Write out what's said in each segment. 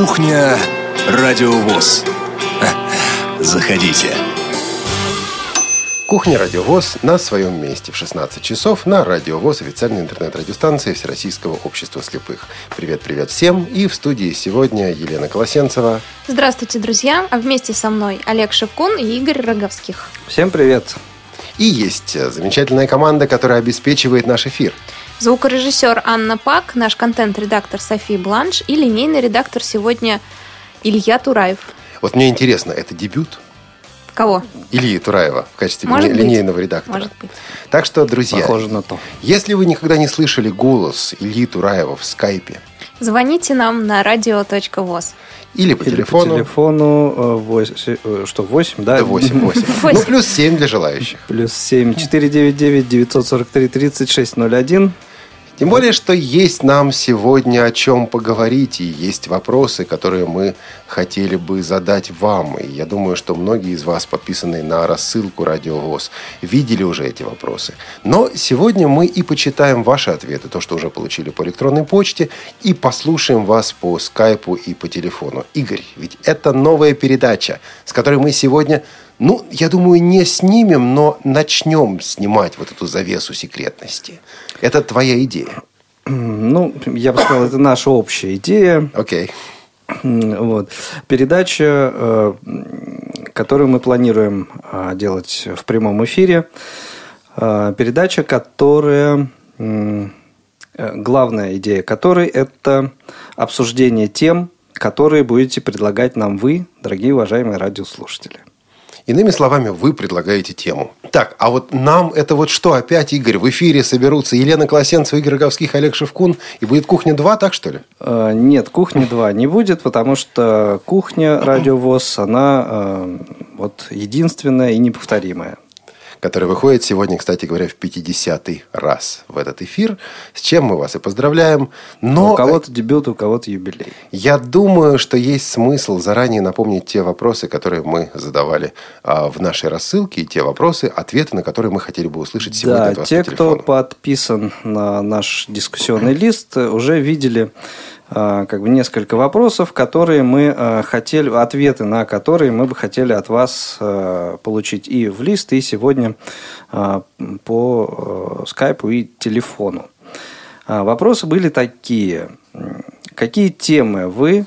Кухня Радиовоз. Заходите. Кухня Радиовоз на своем месте в 16 часов на Радиовоз, официальной интернет-радиостанции Всероссийского общества слепых. Привет-привет всем. И в студии сегодня Елена Колосенцева. Здравствуйте, друзья. А вместе со мной Олег Шевкун и Игорь Роговских. Всем привет. И есть замечательная команда, которая обеспечивает наш эфир. Звукорежиссер Анна Пак, наш контент-редактор София Бланш и линейный редактор сегодня Илья Тураев. Вот мне интересно, это дебют? Кого? Ильи Тураева в качестве Может быть. линейного редактора. Может быть. Так что, друзья, Похоже на то. если вы никогда не слышали голос Ильи Тураева в скайпе Звоните нам на radio.voz. или по Или телефону, по телефону э, восемь- э, что, 8, да? это 8 8. Ну, Восемь. плюс 7 для желающих. Плюс 7, 499, 943, 3601. Тем более, что есть нам сегодня о чем поговорить, и есть вопросы, которые мы хотели бы задать вам. И я думаю, что многие из вас, подписанные на рассылку «Радиовоз», видели уже эти вопросы. Но сегодня мы и почитаем ваши ответы, то, что уже получили по электронной почте, и послушаем вас по скайпу и по телефону. Игорь, ведь это новая передача, с которой мы сегодня, ну, я думаю, не снимем, но начнем снимать вот эту завесу секретности. Это твоя идея. Ну, я бы сказал, это наша общая идея. Окей. М, Вот. Передача, э, которую мы планируем а, делать в прямом эфире. А, Передача, которая... э, Главная идея которой – это обсуждение тем, которые будете предлагать нам вы, дорогие уважаемые радиослушатели. Иными словами, вы предлагаете тему. Так, а вот нам это вот что опять, Игорь, в эфире соберутся Елена Колосенцева, Игорь Роговских, Олег Шевкун, и будет «Кухня-2», так что ли? Э, Нет, кухни 2 не будет, потому что кухня радиовоз, она э, вот единственная и неповторимая. Который выходит сегодня, кстати говоря, в 50-й раз в этот эфир, с чем мы вас и поздравляем. Но у кого-то дебют, у кого-то юбилей. я думаю, что есть смысл заранее напомнить те вопросы, которые мы задавали а, в нашей рассылке, и те вопросы, ответы на которые мы хотели бы услышать сегодня Да, от вас те, по кто подписан на наш дискуссионный лист, уже видели как бы несколько вопросов, которые мы э, хотели, ответы на которые мы бы хотели от вас э, получить и в лист, и сегодня э, по э, скайпу и телефону. Вопросы были такие. Какие темы вы,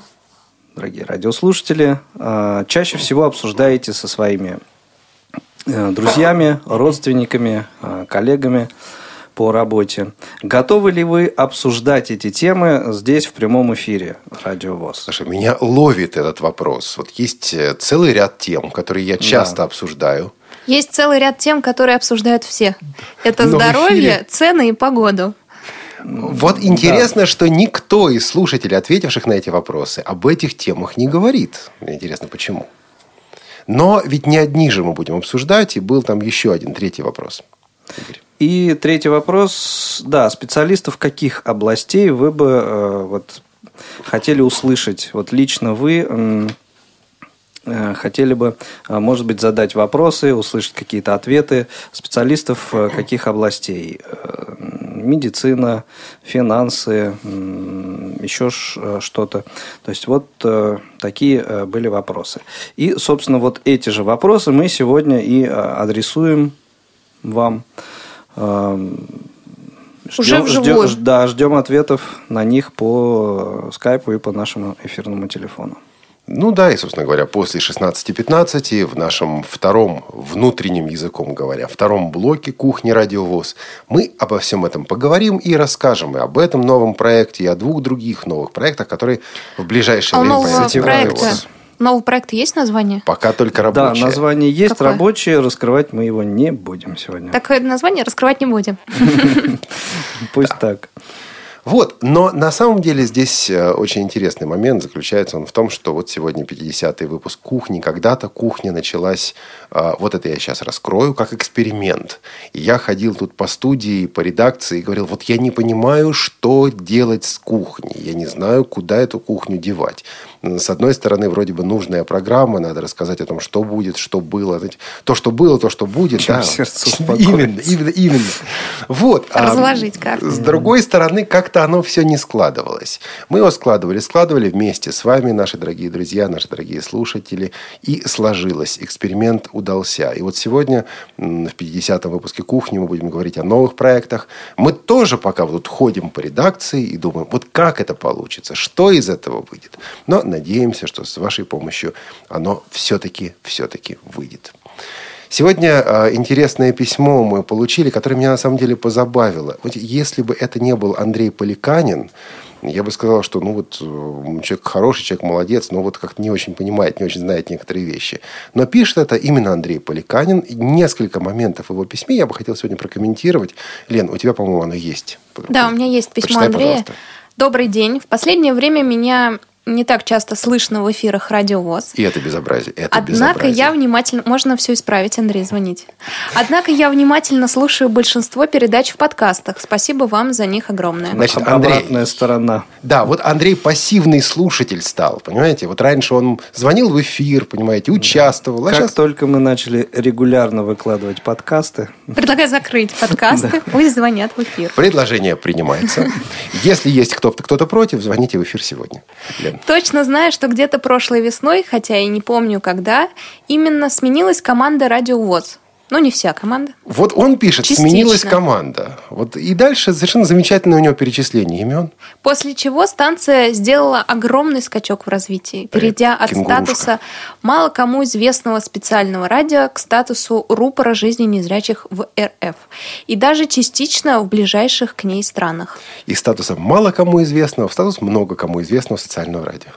дорогие радиослушатели, э, чаще всего обсуждаете со своими э, друзьями, родственниками, э, коллегами по работе. Готовы ли вы обсуждать эти темы здесь в прямом эфире Радио ВОЗ? Слушай, меня ловит этот вопрос. Вот есть э, целый ряд тем, которые я часто обсуждаю. Есть целый ряд тем, которые обсуждают все. Это Но здоровье, эфире- цены и погоду. Вот интересно, что никто из слушателей, ответивших на эти вопросы, об этих темах не говорит. Мне интересно, почему. Но ведь не одни же мы будем обсуждать, и был там еще один третий вопрос. Игорь. И третий вопрос. Да, специалистов каких областей вы бы э, вот, хотели услышать? Вот лично вы э, хотели бы, э, может быть, задать вопросы, услышать какие-то ответы специалистов э, каких областей? Э, Медицина, финансы, еще что-то. То есть вот такие были вопросы. И, собственно, вот эти же вопросы мы сегодня и адресуем вам. Уже ждем- вживую. ждем- да, ждем ответов на них по скайпу и по нашему эфирному телефону. Ну да, и, собственно говоря, после 16.15 в нашем втором, внутреннем языком говоря, втором блоке «Кухни Радиовоз» мы обо всем этом поговорим и расскажем и об этом новом проекте, и о двух других новых проектах, которые в ближайшее А у время появятся нового проекта есть название? Пока только Да, рабочие. название есть Какое? рабочее, раскрывать мы его не будем сегодня. Такое название раскрывать не будем. Пусть так. Вот, но на самом деле здесь э, очень интересный момент. Заключается он в том, что вот сегодня 50-й выпуск «Кухни». Когда-то кухня началась, э, вот это я сейчас раскрою, как эксперимент. И я ходил тут по студии, по редакции и говорил, вот я не понимаю, что делать с кухней. Я не знаю, куда эту кухню девать. С одной стороны, вроде бы нужная программа, надо рассказать о том, что будет, что было. Знаете, то, что было, то, что будет. Чем да. сердце Именно, именно, именно. Вот. А Разложить карты. С другой стороны, как-то оно все не складывалось. Мы его складывали, складывали вместе с вами, наши дорогие друзья, наши дорогие слушатели. И сложилось. Эксперимент удался. И вот сегодня в 50-м выпуске «Кухни» мы будем говорить о новых проектах. Мы тоже пока вот ходим по редакции и думаем, вот как это получится, что из этого выйдет. Но надеемся, что с вашей помощью оно все-таки, все-таки выйдет. Сегодня э, интересное письмо мы получили, которое меня на самом деле позабавило. Вот если бы это не был Андрей Поликанин, я бы сказал, что ну вот человек хороший, человек молодец, но вот как-то не очень понимает, не очень знает некоторые вещи. Но пишет это именно Андрей Поликанин. И несколько моментов в его письме я бы хотел сегодня прокомментировать. Лен, у тебя, по-моему, оно есть. Да, у меня есть письмо Прочитай, Андрея. пожалуйста. Добрый день. В последнее время меня не так часто слышно в эфирах Радио ВОЗ. И это безобразие. Это Однако безобразие. я внимательно... Можно все исправить, Андрей, звоните. Однако я внимательно слушаю большинство передач в подкастах. Спасибо вам за них огромное. Значит, Андрей- Обратная сторона. Да, вот Андрей пассивный слушатель стал, понимаете? Вот раньше он звонил в эфир, понимаете, участвовал. А Как сейчас только мы начали регулярно выкладывать подкасты, Предлагаю закрыть подкасты. Пусть звонят в эфир. предложение принимается. Если есть кто-то, кто-то против, звоните в эфир сегодня. Точно знаю, что где-то прошлой весной, хотя и не помню когда, именно сменилась команда Радио ВОЗ. Ну, не вся команда. Вот он пишет, Частично. сменилась команда. Вот и дальше совершенно замечательное у него перечисление имен. После чего станция сделала огромный скачок в развитии, перейдя от кенгурушка. статуса мало кому известного специального радио к статусу рупора жизни незрячих в РФ. И даже частично в ближайших к ней странах. Из статуса мало кому известного в статус много кому известного социального радио.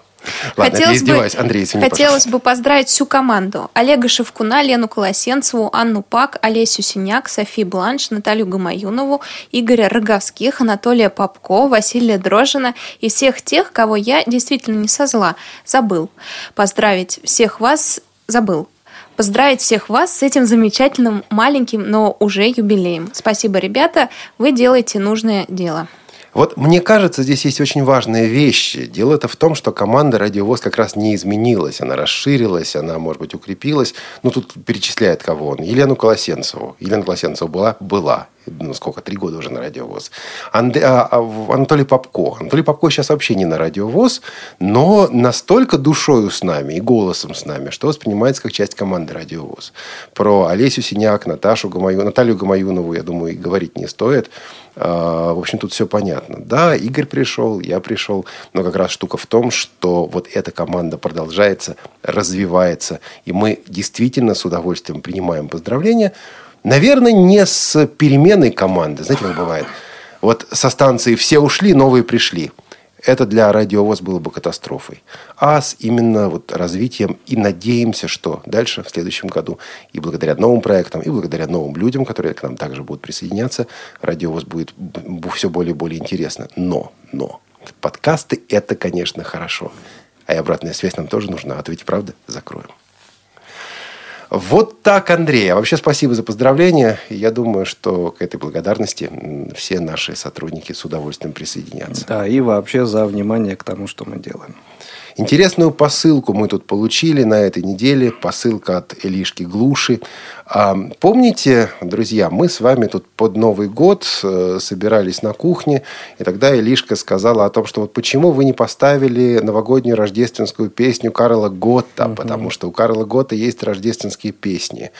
Ладно, я издеваюсь. Андрей, извини, хотелось пожалуйста. бы поздравить всю команду. Олега Шевкуна, Лену Колосенцеву, Анну Пак, Олесю Синяк, Софи Бланш, Наталью Гамаюнову, Игоря Роговских, Анатолия Попко, Василия Дрожина и всех тех, кого я действительно не со зла забыл. Поздравить всех вас забыл. Поздравить всех вас с этим замечательным маленьким, но уже юбилеем. Спасибо, ребята, вы делаете нужное дело. Вот мне кажется, здесь есть очень важная вещь. Дело это в том, что команда «Радиовоз» как раз не изменилась. Она расширилась, она, может быть, укрепилась. Ну, тут перечисляет кого он. Елену Колосенцеву. Елена Колосенцева была? Была. Ну, сколько? Три года уже на «Радиовоз». Анде- а, а, Анатолий Попко. Анатолий Попко сейчас вообще не на «Радиовоз», но настолько душою с нами и голосом с нами, что воспринимается как часть команды «Радиовоз». Про Олесю Синяк, Наташу Гамаю, Наталью Гамаюнову, я думаю, и говорить не стоит. А, В общем, тут все понятно. Да, Игорь пришел, я пришел, но как раз штука в том, что вот эта команда продолжается, развивается, и мы действительно с удовольствием принимаем поздравления. Наверное, не с переменной команды. Знаете, как бывает? Вот со станции все ушли, новые пришли. Это для радиовоз было бы катастрофой. А с именно вот развитием и надеемся, что дальше, в следующем году, и благодаря новым проектам, и благодаря новым людям, которые к нам также будут присоединяться, радиовоз будет все более и более интересно. Но, но, подкасты – это, конечно, хорошо. А и обратная связь нам тоже нужна. А то ведь правда закроем. Вот так, Андрей. А вообще спасибо за поздравления. Я думаю, что к этой благодарности все наши сотрудники с удовольствием присоединятся. да, и вообще за внимание к тому, что мы делаем. Интересную посылку мы тут получили на этой неделе. Посылка от Элишки Глуши. А, помните, друзья, мы с вами тут под Новый год э, собирались на кухне, и тогда Элишка сказала о том, что вот почему вы не поставили новогоднюю рождественскую песню Карла Готта, потому что у Карла Готта есть рождественские песни.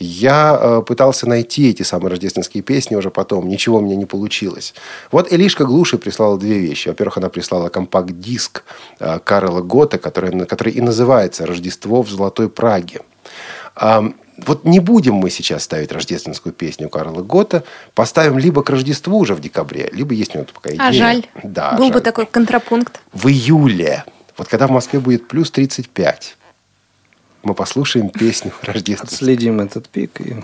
Я э, пытался найти эти самые рождественские песни уже потом, ничего у меня не получилось. Вот Элишка Глуши прислала две вещи. Во-первых, она прислала компакт-диск э, Карла Готта, который, который и называется «Рождество в Золотой Праге». А, вот не будем мы сейчас ставить рождественскую песню Карла Гота. Поставим либо к Рождеству уже в декабре, либо есть у него такая идея. А жаль. Да, Был бы жаль. такой контрапункт. В июле. Вот когда в Москве будет плюс 35. Мы послушаем песню рождественскую. Отследим этот пик. И...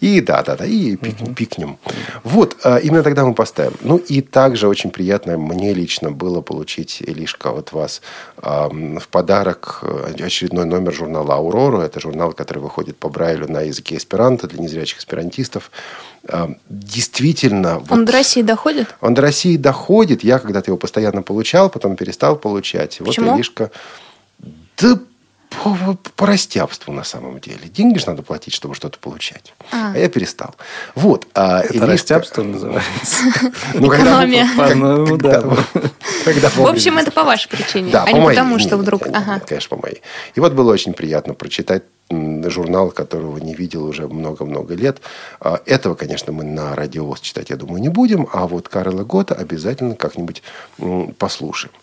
И да, да, да, и пик- пикнем. Вот, а, именно тогда мы поставим. Ну, и также очень приятно мне лично было получить, Илишка, от вас ам, в подарок э, очередной номер журнала «Аурору». Это журнал, который выходит по Брайлю на языке эсперанто для незрячих эсперантистов. Ам, Действительно... Он вот- до России доходит? он до России доходит. Я когда-то его постоянно получал, потом перестал получать. Почему? Вот Илишка... Да по, по растябству на самом деле. Деньги же надо платить, чтобы что-то получать. А, а я перестал. Вот. А Это Иришка... растябство называется. Ну, Экономия. Ну. В общем, это по вашей причине, а не потому, что вдруг... Конечно, по моей. И вот было очень приятно прочитать журнал, которого не видел уже много-много лет. А, этого, конечно, мы на радиовоз читать, я думаю, не будем, а вот Карла Гота обязательно как-нибудь послушаем.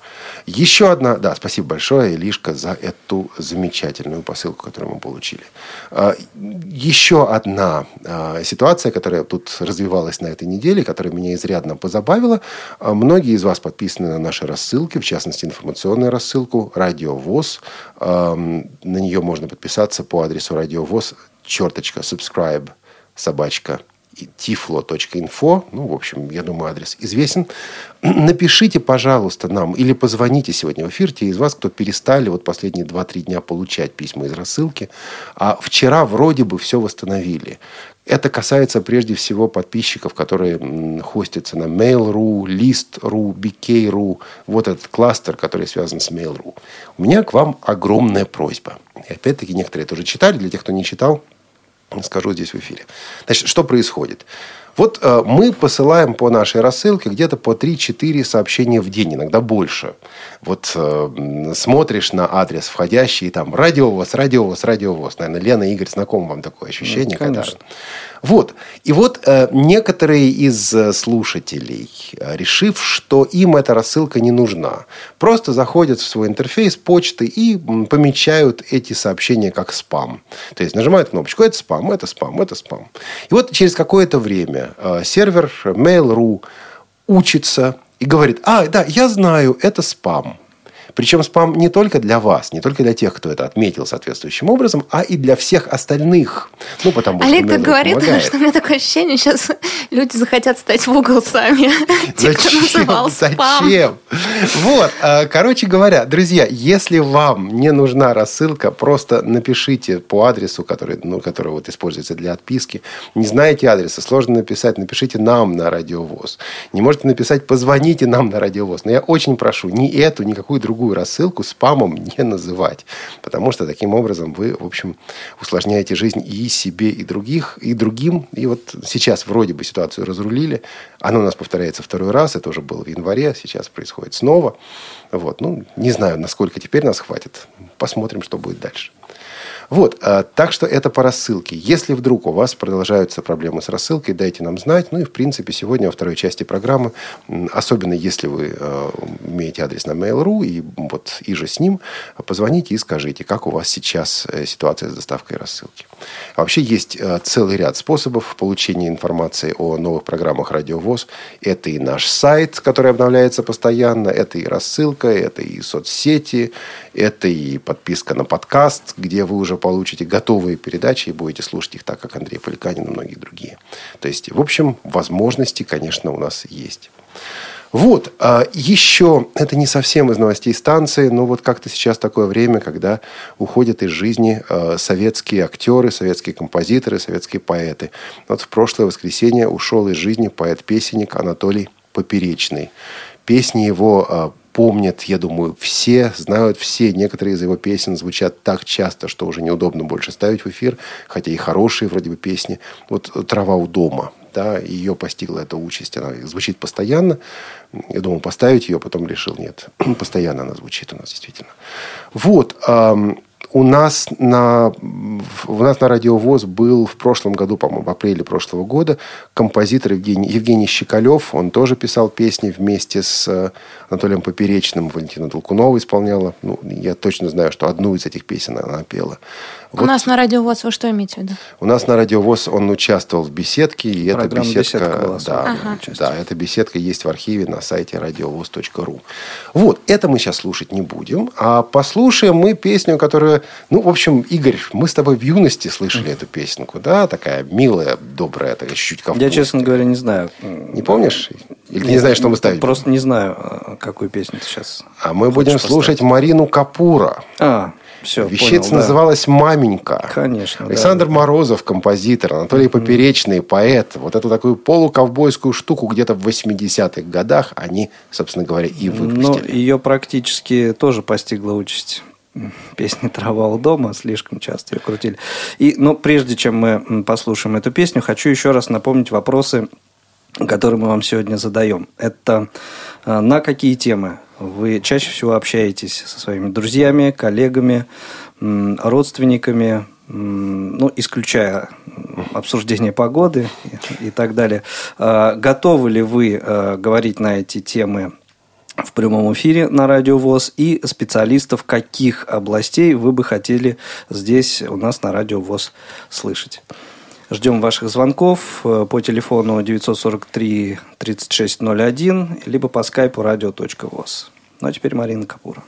Еще одна, да, спасибо большое, Илишка, за эту замечательную посылку, которую мы получили. А, еще одна а, ситуация, которая тут развивалась на этой неделе, которая меня изрядно позабавила. Многие из вас подписаны на наши рассылки, в частности, информационную рассылку «Радиовоз». На нее можно подписаться по адресу радиовоз, черточка, subscribe, собачка, tiflo.info, ну, в общем, я думаю, адрес известен. Напишите, пожалуйста, нам или позвоните сегодня в эфир те из вас, кто перестали вот последние 2-3 дня получать письма из рассылки, а вчера вроде бы все восстановили. Это касается прежде всего подписчиков, которые хостятся на Mail.ru, List.ru, BK.ru, вот этот кластер, который связан с Mail.ru. У меня к вам огромная просьба. И опять-таки некоторые тоже читали, для тех, кто не читал, скажу здесь в эфире. Значит, что происходит? Вот э, мы посылаем по нашей рассылке где-то по 3-4 сообщения в день, иногда больше. Вот э, смотришь на адрес входящий, там радиовоз, радиовоз, радиовоз. Наверное, Лена Игорь знакомы вам такое ощущение. Ну, конечно. Когда... Вот. И вот э, некоторые из э, слушателей, э, решив, что им эта рассылка не нужна, просто заходят в свой интерфейс почты и помечают эти сообщения как спам. То есть нажимают кнопочку «Это спам, это спам, это спам». И вот через какое-то время э, сервер Mail.ru учится и говорит, а, да, я знаю, это спам. Причем спам не только для вас, не только для тех, кто это отметил соответствующим образом, а и для всех остальных. Ну, потому что Олег так говорит, помогает. что у меня такое ощущение, сейчас люди захотят стать в угол сами. Зачем? Зачем? Вот, а, короче говоря, друзья, если вам не нужна рассылка, просто напишите по адресу, который, ну, который вот используется для отписки. Не знаете адреса, сложно написать, напишите нам на радиовоз. Не можете написать, позвоните нам на радиовоз. Но я очень прошу, ни эту, ни какую другую другую рассылку спамом не называть. Потому что таким образом вы, в общем, усложняете жизнь и себе, и других, и другим. И вот сейчас вроде бы ситуацию разрулили. Она у нас повторяется второй раз. Это уже было в январе. Сейчас происходит снова. Вот. Ну, не знаю, насколько теперь нас хватит. Посмотрим, что будет дальше. Вот, а, так что это по рассылке. Если вдруг у вас продолжаются проблемы с рассылкой, дайте нам знать. Ну и, в принципе, сегодня во второй части программы, особенно если вы а, имеете адрес на Mail.ru и вот и же с ним, позвоните и скажите, как у вас сейчас э, ситуация с доставкой рассылки. Вообще есть а, целый ряд способов получения информации о новых программах Радиовоз. Это и наш сайт, который обновляется постоянно, это и рассылка, это и соцсети, это и подписка на подкаст, где вы уже получите готовые передачи и будете слушать их так, как Андрей Поликанин и многие другие. То есть, в общем, возможности, конечно, у нас есть. Вот, а еще, это не совсем из новостей станции, но вот как-то сейчас такое время, когда уходят из жизни а, советские актеры, советские композиторы, советские поэты. Вот в прошлое воскресенье ушел из жизни поэт-песенник Анатолий Поперечный. Песни его а, помнят, я думаю, все, знают все. Некоторые из его песен звучат так часто, что уже неудобно больше ставить в эфир, хотя и хорошие вроде бы песни. Вот «Трава у дома», да, ее постигла эта участь, она звучит постоянно. Я думал поставить ее, потом решил, нет, постоянно она звучит у нас действительно. Вот, у нас на, у нас на радиовоз был в прошлом году, по-моему, в апреле прошлого года, композитор Евгений, Евгений Щекалев. Он тоже писал песни вместе с э, Анатолием Поперечным. Валентина Толкунова исполняла. Ну, я точно знаю, что одну из этих песен она пела. Вот. У нас на радиовоз вы что имеете в виду? У нас на радиовоз он участвовал в беседке. И эта беседка, беседка да, ага. да, эта беседка есть в архиве на сайте радиовоз.ру. Вот, это мы сейчас слушать не будем. А послушаем мы песню, которую... Ну, в общем, Игорь, мы с тобой в юности слышали эту песенку, да? Такая милая, добрая, такая чуть-чуть ковбойская. Я, честно говоря, не знаю. Не помнишь? Или не знаешь, что мы ставим? Просто не знаю, а, какую песню ты сейчас А мы будем слушать Марину Капура. А, все, Вещица понял, называлась да. «Маменька». Конечно. Александр да. Морозов, композитор, Анатолий Поперечный, поэт. Вот эту такую полуковбойскую штуку где-то в 80-х годах они, собственно говоря, и выпустили. Ну, ее практически тоже постигла участь песни «Трава у дома», слишком часто ее крутили. И, но прежде чем мы послушаем эту песню, хочу еще раз напомнить вопросы, которые мы вам сегодня задаем. Это э, на какие темы вы чаще всего общаетесь со своими друзьями, коллегами, родственниками, ну, исключая обсуждение погоды и, так далее. А, готовы ли вы э, говорить на эти темы в прямом эфире на Радио ВОЗ и специалистов каких областей вы бы хотели здесь у нас на Радио ВОЗ слышать? Ждем ваших звонков э, по телефону 943 3601 либо по скайпу radio.voz. Ну а теперь Марина Капура.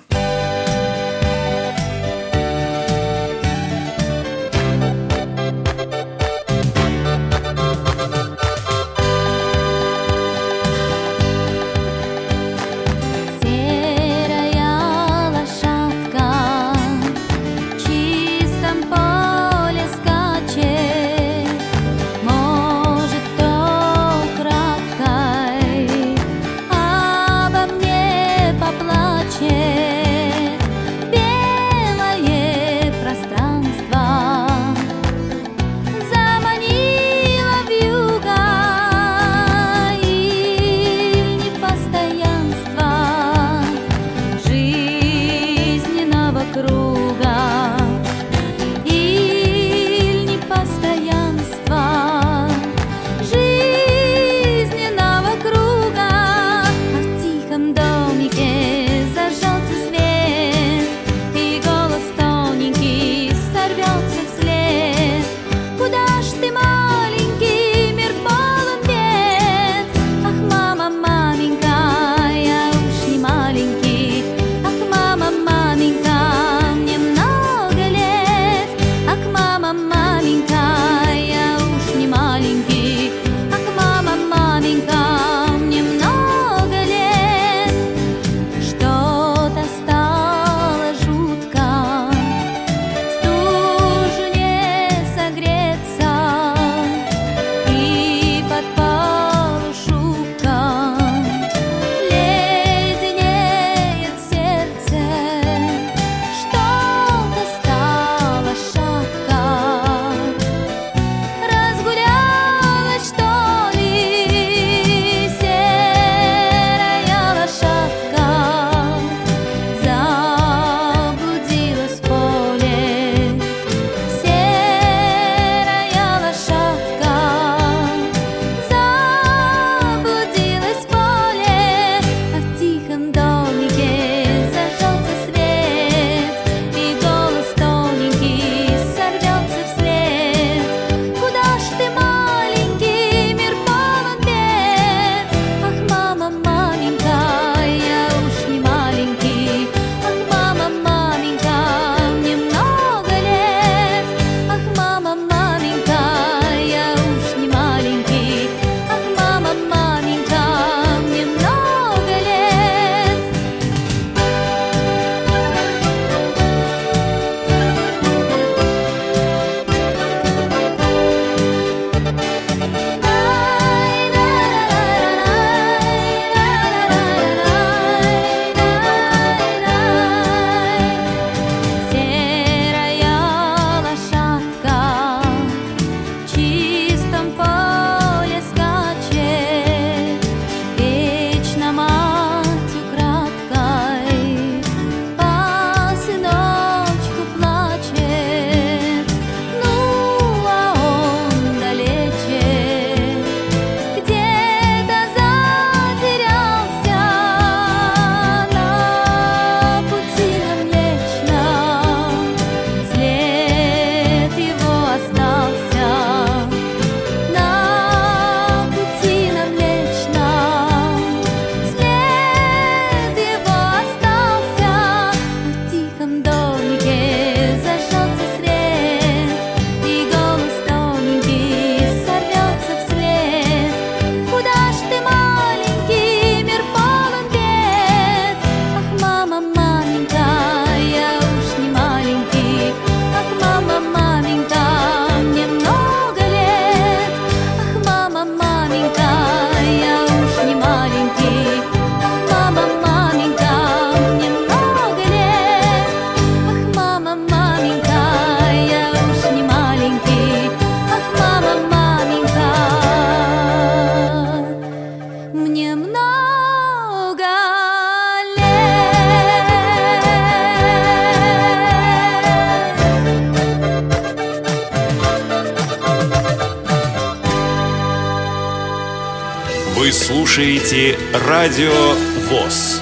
Радио ВОЗ.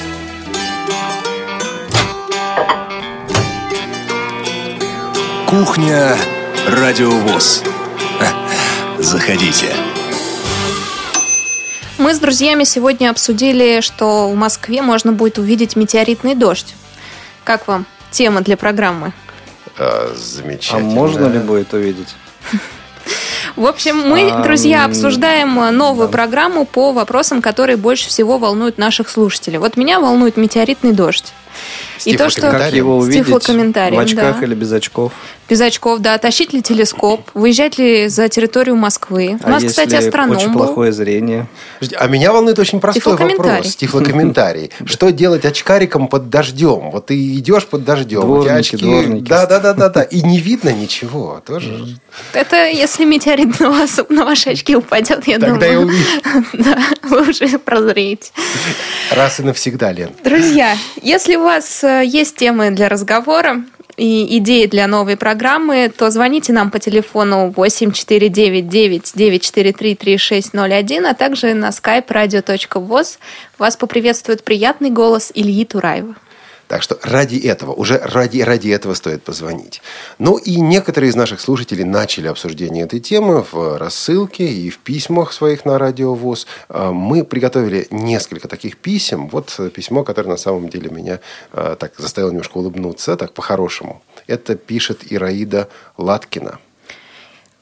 Кухня Радио ВОЗ. Заходите. Мы с друзьями сегодня обсудили, что в Москве можно будет увидеть метеоритный дождь. Как вам тема для программы? А, А замечательно. можно ли будет увидеть? В общем, мы, друзья, обсуждаем новую программу по вопросам, которые больше всего волнуют наших слушателей. Вот меня волнует метеоритный дождь. И то, что? Как его увидеть? В очках да. или без очков? без очков, да, тащить ли телескоп, выезжать ли за территорию Москвы. У А нас, если кстати, астроном очень был. плохое зрение? А меня волнует очень простой вопрос. Тифлокомментарий. Что делать очкариком под дождем? Вот ты идешь под дождем, у тебя Дворники, очки... дворники. Да, да, да, да, да. И не видно ничего. Тоже. Это если метеорит на, вас, на ваши очки упадет, я Тогда думаю. увидишь. Да, вы уже прозреете. Раз и навсегда, Лен. Друзья, если у вас э, есть темы для разговора и идеи для новой программы, то звоните нам по телефону 8499-943-3601, а также на skype radio.voz. Вас поприветствует приятный голос Ильи Тураева. Так что ради этого, уже ради, ради этого стоит позвонить. Ну и некоторые из наших слушателей начали обсуждение этой темы в рассылке и в письмах своих на Радио ВОЗ. А, Мы приготовили несколько таких писем. Вот э, письмо, которое на самом деле меня э, так заставило немножко улыбнуться, так по-хорошему. Это пишет Ираида Латкина.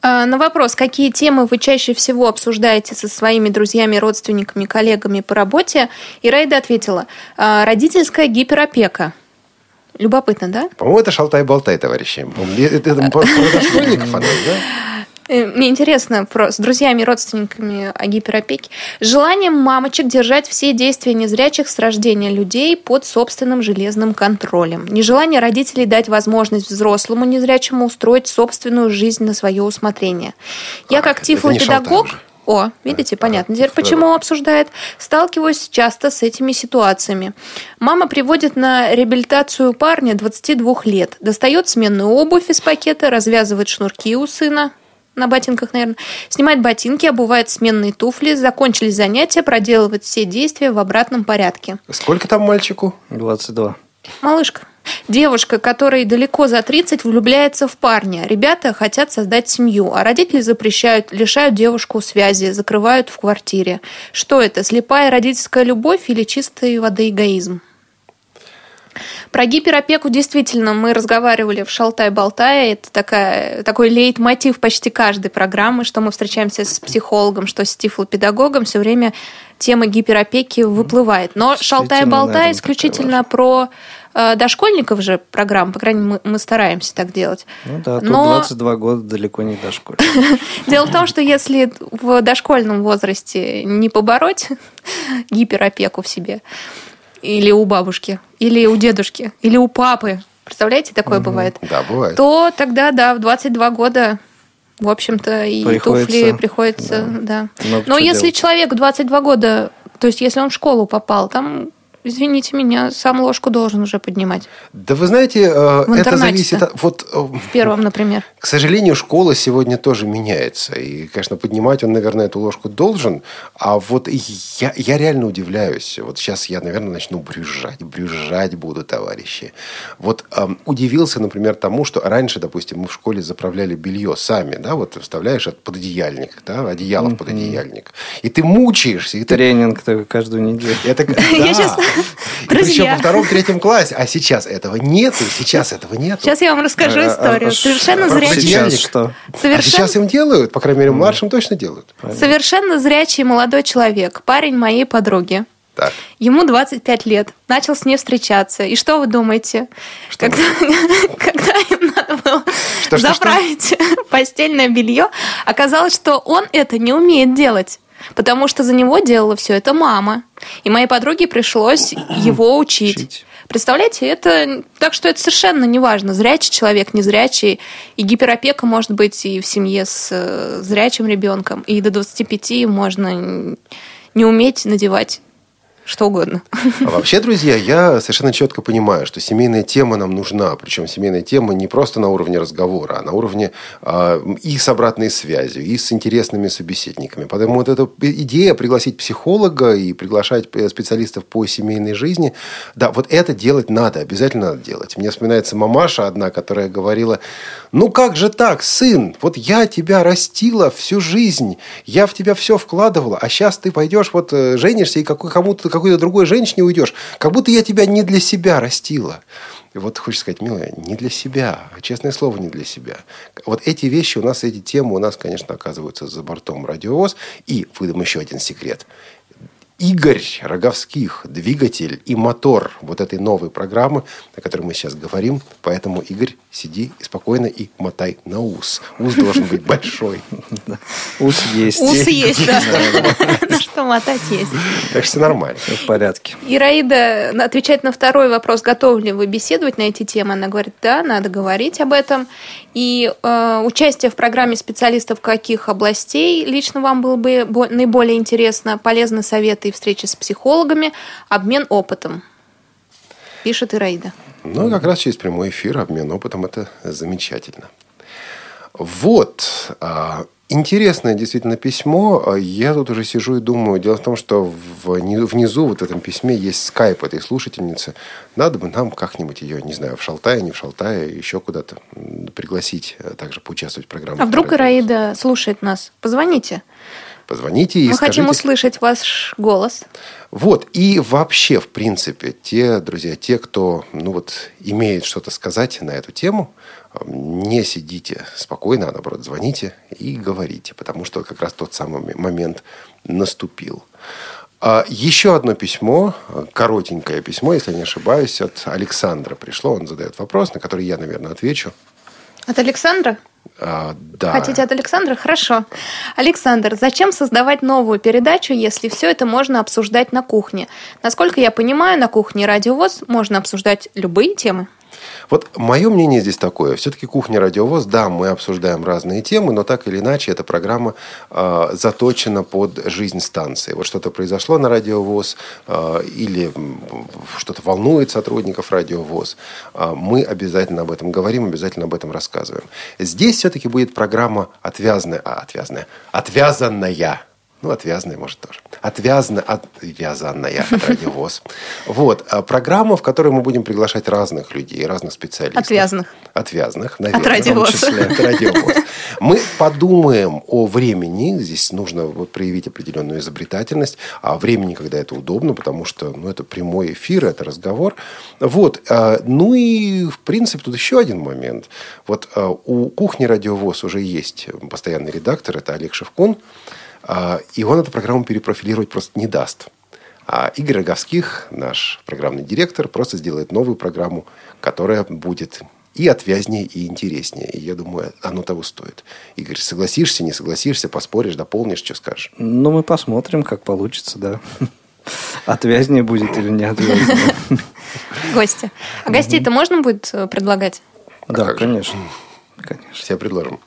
А, На вопрос, какие темы вы чаще всего обсуждаете со своими друзьями, родственниками, коллегами по работе, Ираида ответила, «А, родительская гиперопека. Любопытно, да? По-моему, это шалтай-болтай, товарищи. Это, это про, про дошкольников она, да? Э, Мне интересно про, с друзьями и родственниками о гиперопеке. Желанием мамочек держать все действия незрячих с рождения людей под собственным железным контролем. Нежелание родителей дать возможность взрослому незрячему устроить собственную жизнь на свое усмотрение. Я как не тифлопедагог... О, видите, понятно. Теперь почему обсуждает? Сталкиваюсь часто с этими ситуациями. Мама приводит на реабилитацию парня 22 лет. Достает сменную обувь из пакета, развязывает шнурки у сына, на ботинках, наверное, снимает ботинки, обувает сменные туфли, закончились занятия, проделывает все действия в обратном порядке. Сколько там мальчику? 22. Малышка. Девушка, которой далеко за 30, влюбляется в парня. Ребята хотят создать семью, а родители запрещают, лишают девушку связи, закрывают в квартире. Что это, слепая родительская любовь или чистой воды эгоизм? Про гиперопеку действительно мы разговаривали в «Шалтай-болтай». Это такая, такой лейтмотив почти каждой программы, что мы встречаемся с психологом, что с тифлопедагогом. Все время тема гиперопеки выплывает. Но «Шалтай-болтай» исключительно про э, дошкольников же программа. По крайней мере, мы, мы стараемся так делать. Ну да, тут Но- 22 года далеко не дошкольник. Дело в том, что если в дошкольном возрасте не побороть гиперопеку в себе, или у бабушки, или у дедушки, или у папы, представляете, такое бывает, Да, бывает. то тогда, да, в 22 года, в общем-то, и Приходится, туфли приходится, да. Много Но если делать. человек в 22 года, то есть если он в школу попал, там, извините меня, сам ложку должен уже поднимать. Да вы знаете, э, В это зависит от... Вот, э, В первом, например. К сожалению, школа сегодня тоже меняется. И, конечно, поднимать он, наверное, эту ложку должен. А вот я, я реально удивляюсь. Вот сейчас я, наверное, начну брюзжать. Брюзжать буду, товарищи. Вот эм, удивился, например, тому, что раньше, допустим, мы в школе заправляли белье сами. Да, вот вставляешь от пододеяльник, да, одеяло в пододеяльник. И ты мучаешься. И ты Тренинг каждую неделю. это, да. Причем во втором-третьем классе. А сейчас этого нету. Сейчас этого нету. Сейчас я вам расскажу А, а, историю. а, Совершенно зрячий? Сейчас что? А сейчас им делают, по крайней мере, младшим точно делают. совершенно зрячий молодой человек, парень моей подруги. Так. Ему 25 лет, начал с ней встречаться. И что вы думаете? когда, когда им надо было Что, что, заправить постельное белье, оказалось, что он это не умеет делать. Потому что за него делала все это мама. И моей подруге пришлось его учить. Учить. Представляете, это так что это совершенно не важно, зрячий человек, незрячий. И гиперопека может быть и в семье с э, зрячим ребенком. И до 25 можно не уметь надевать что угодно. А вообще, друзья, я совершенно четко понимаю, что семейная тема нам нужна. Причем семейная тема не просто на уровне разговора, а на уровне э, и с обратной связью, и с интересными собеседниками. Поэтому вот эта идея пригласить психолога и приглашать специалистов по семейной жизни, да, вот это делать надо, обязательно надо делать. Мне вспоминается мамаша одна, которая говорила, ну как же так, сын, вот я тебя растила всю жизнь, я в тебя все вкладывала, а сейчас ты пойдешь, вот э, женишься и кому-то какой-то другой женщине уйдешь, как будто я тебя не для себя растила. И вот хочется сказать, милая, не для себя, честное слово, не для себя. Вот эти вещи у нас, эти темы у нас, конечно, оказываются за бортом радиовоз. И выдам еще один секрет. Игорь Роговских, двигатель и мотор вот этой новой программы, о которой мы сейчас говорим. Поэтому, Игорь, сиди спокойно и мотай на ус. Ус должен быть большой. Ус есть. Ус есть, да. Что мотать есть. Так что все нормально. В порядке. Ираида отвечает на второй вопрос, готовы ли вы беседовать на эти темы. Она говорит, да, надо говорить об этом. И э, участие в программе специалистов каких областей лично вам было бы наиболее интересно, полезны советы и встречи с психологами, обмен опытом. Пишет Ираида. Ну, как раз через прямой эфир, обмен опытом, это замечательно. Вот. А, интересное действительно письмо. Я тут уже сижу и думаю. Дело в том, что внизу вот в этом письме есть скайп этой слушательницы. Надо бы нам как-нибудь ее, не знаю, в Шалтае, не в Шалтае, еще куда-то пригласить, а также поучаствовать в программе. А вдруг Ираида слушает нас? Позвоните. Позвоните и Мы скажите... хотим услышать ваш голос. Вот. И вообще, в принципе, те, друзья, те, кто ну вот, имеет что-то сказать на эту тему, не сидите спокойно, а наоборот, звоните и говорите, потому что как раз тот самый момент наступил. А еще одно письмо, коротенькое письмо, если я не ошибаюсь, от Александра пришло. Он задает вопрос, на который я, наверное, отвечу. От Александра? А, да. Хотите от Александра? Хорошо. Александр, зачем создавать новую передачу, если все это можно обсуждать на кухне? Насколько я понимаю, на кухне Радиовоз можно обсуждать любые темы. Вот мое мнение здесь такое. Все-таки кухня радиовоз, да, мы обсуждаем разные темы, но так или иначе эта программа э, заточена под жизнь станции. Вот что-то произошло на радиовоз э, или что-то волнует сотрудников радиовоз. Э, мы обязательно об этом говорим, обязательно об этом рассказываем. Здесь все-таки будет программа отвязная, а, отвязная, отвязанная ну, отвязанная, может, тоже. Отвязанная, отвязанная от радиовоз. Вот. А программа, в которой мы будем приглашать разных людей, разных специалистов. Отвязанных. Отвязанных, наверное. От радиовоз. В том числе от радиовоз. Мы подумаем о времени. Здесь нужно вот проявить определенную изобретательность. О времени, когда это удобно, потому что ну, это прямой эфир, это разговор. Вот. А, ну и, в принципе, тут еще один момент. Вот а, у кухни радиовоз уже есть постоянный редактор, это Олег Шевкун. А, и он эту программу перепрофилировать просто не даст. А Игорь Роговских, наш программный директор, просто сделает новую программу, которая будет и отвязнее, и интереснее. И я думаю, оно того стоит. Игорь, согласишься, не согласишься, поспоришь, дополнишь, что скажешь? Ну, мы посмотрим, как получится, да. Отвязнее будет или не отвязнее. Гости. А гостей-то можно будет э, предлагать? Да, конечно. Конечно. Все предложим.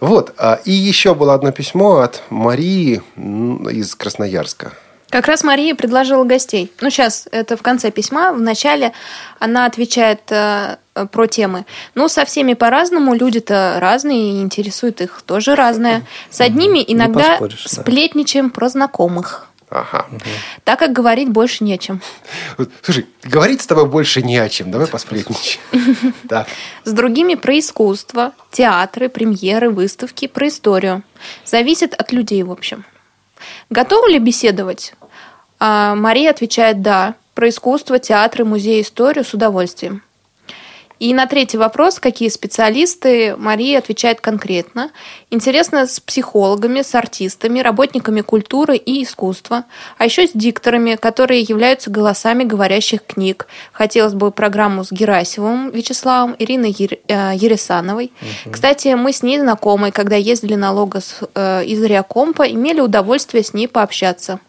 Вот. А, и еще было одно письмо от Марии из Красноярска. Как раз Мария предложила гостей. Ну, сейчас это в конце письма. В начале она отвечает э, про темы. Ну, со всеми по-разному. Люди-то разные, и интересует их тоже разное. С одними иногда сплетничаем да. про знакомых. Ага. Так как говорить больше не о чем. Слушай, говорить с тобой больше не о чем. Давай посплетничаем. Да. С другими про искусство, театры, премьеры, выставки, про историю. Зависит от людей, в общем. Готовы ли беседовать? А Мария отвечает «да». Про искусство, театры, музей, историю с удовольствием. И на третий вопрос, какие специалисты, Мария отвечает конкретно. Интересно с психологами, с артистами, работниками культуры и искусства, а еще с дикторами, которые являются голосами говорящих книг. Хотелось бы программу с Герасимовым Вячеславом, Ириной э, Ересановой. Угу. Кстати, мы с ней знакомы, когда ездили на Логос э, из Реакомпа, имели удовольствие с ней пообщаться.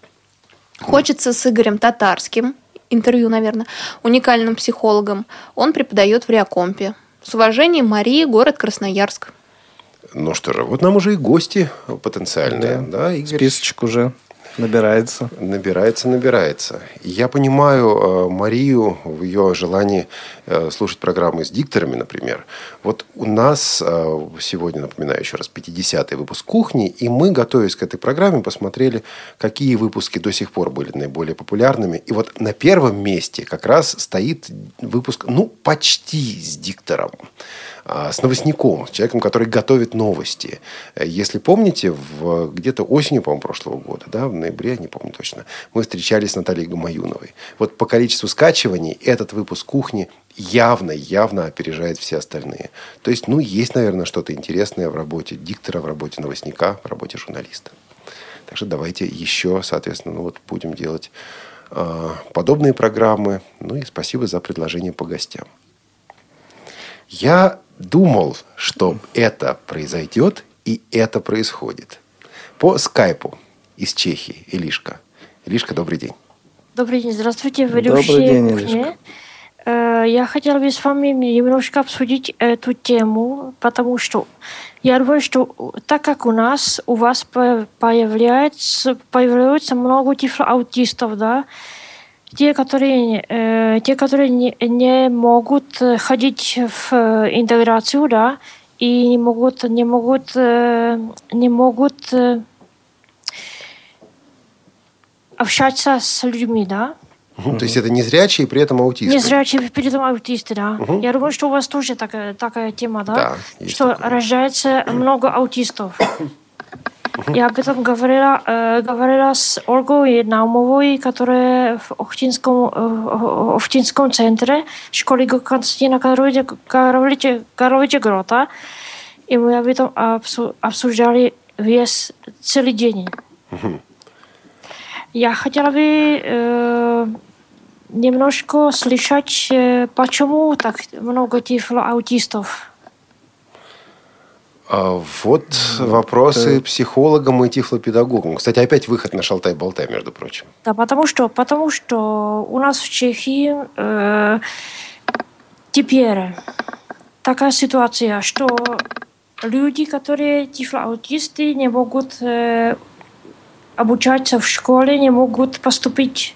Хочется с Игорем Татарским, интервью, наверное, уникальным психологом. Он преподает в Реакомпе. С уважением, Мария, город Красноярск. Ну что же, вот нам уже и гости потенциальные. Да, да Игорь? Списочек уже. Набирается. Набирается, набирается. Я понимаю э, Марию в ее желании э, слушать программы с дикторами, например. Вот у нас э, сегодня, напоминаю еще раз, 50-й выпуск «Кухни», и мы, готовясь к этой программе, посмотрели, какие выпуски до сих пор были наиболее популярными. И вот на первом месте как раз стоит выпуск, ну, почти с диктором. А, с новостником, с человеком, который готовит новости. Если помните, в, где-то осенью, по-моему, прошлого года, да, в ноябре, не помню точно, мы встречались с Натальей Гамаюновой. Вот по количеству скачиваний этот выпуск «Кухни» явно, явно опережает все остальные. То есть, ну, есть, наверное, что-то интересное в работе диктора, в работе новостника, в работе журналиста. Так что давайте еще, соответственно, ну, вот будем делать э, подобные программы. Ну и спасибо за предложение по гостям. Я думал, что это произойдет, и это происходит. По скайпу из Чехии. Илишка. Илишка, добрый день. Добрый день. Здравствуйте, ведущие Добрый день, Илишка. Э, Я хотела бы с вами немножко обсудить эту тему, потому что я думаю, что так как у нас, у вас по- появляется, появляется много тифлоаутистов, да, те, которые, э, те, которые не, не могут э, ходить в э, интеграцию, да, и не могут, не могут, э, не могут э, общаться с людьми, да. То есть это незрячие и при этом аутисты. Незрячие при этом аутисты, да. Я думаю, что у вас тоже такая, такая тема, да? Да, что такое. рождается много аутистов. Я об этом говорила, э, говорила с Ольгой Наумовой, которая в Охтинском, э, в Охтинском центре школы Константина Каровича, Каровича, Каровича Грота. И мы об этом обсу- обсуждали весь целый день. Я хотела бы э, немножко слышать, э, почему так много тифлоаутистов. А вот вопросы психологам и тифлопедагогам. Кстати, опять выход на шалтай-болтай, между прочим. Да, потому что, потому что у нас в Чехии э, теперь такая ситуация, что люди, которые тифлоаутисты, не могут э, обучаться в школе, не могут поступить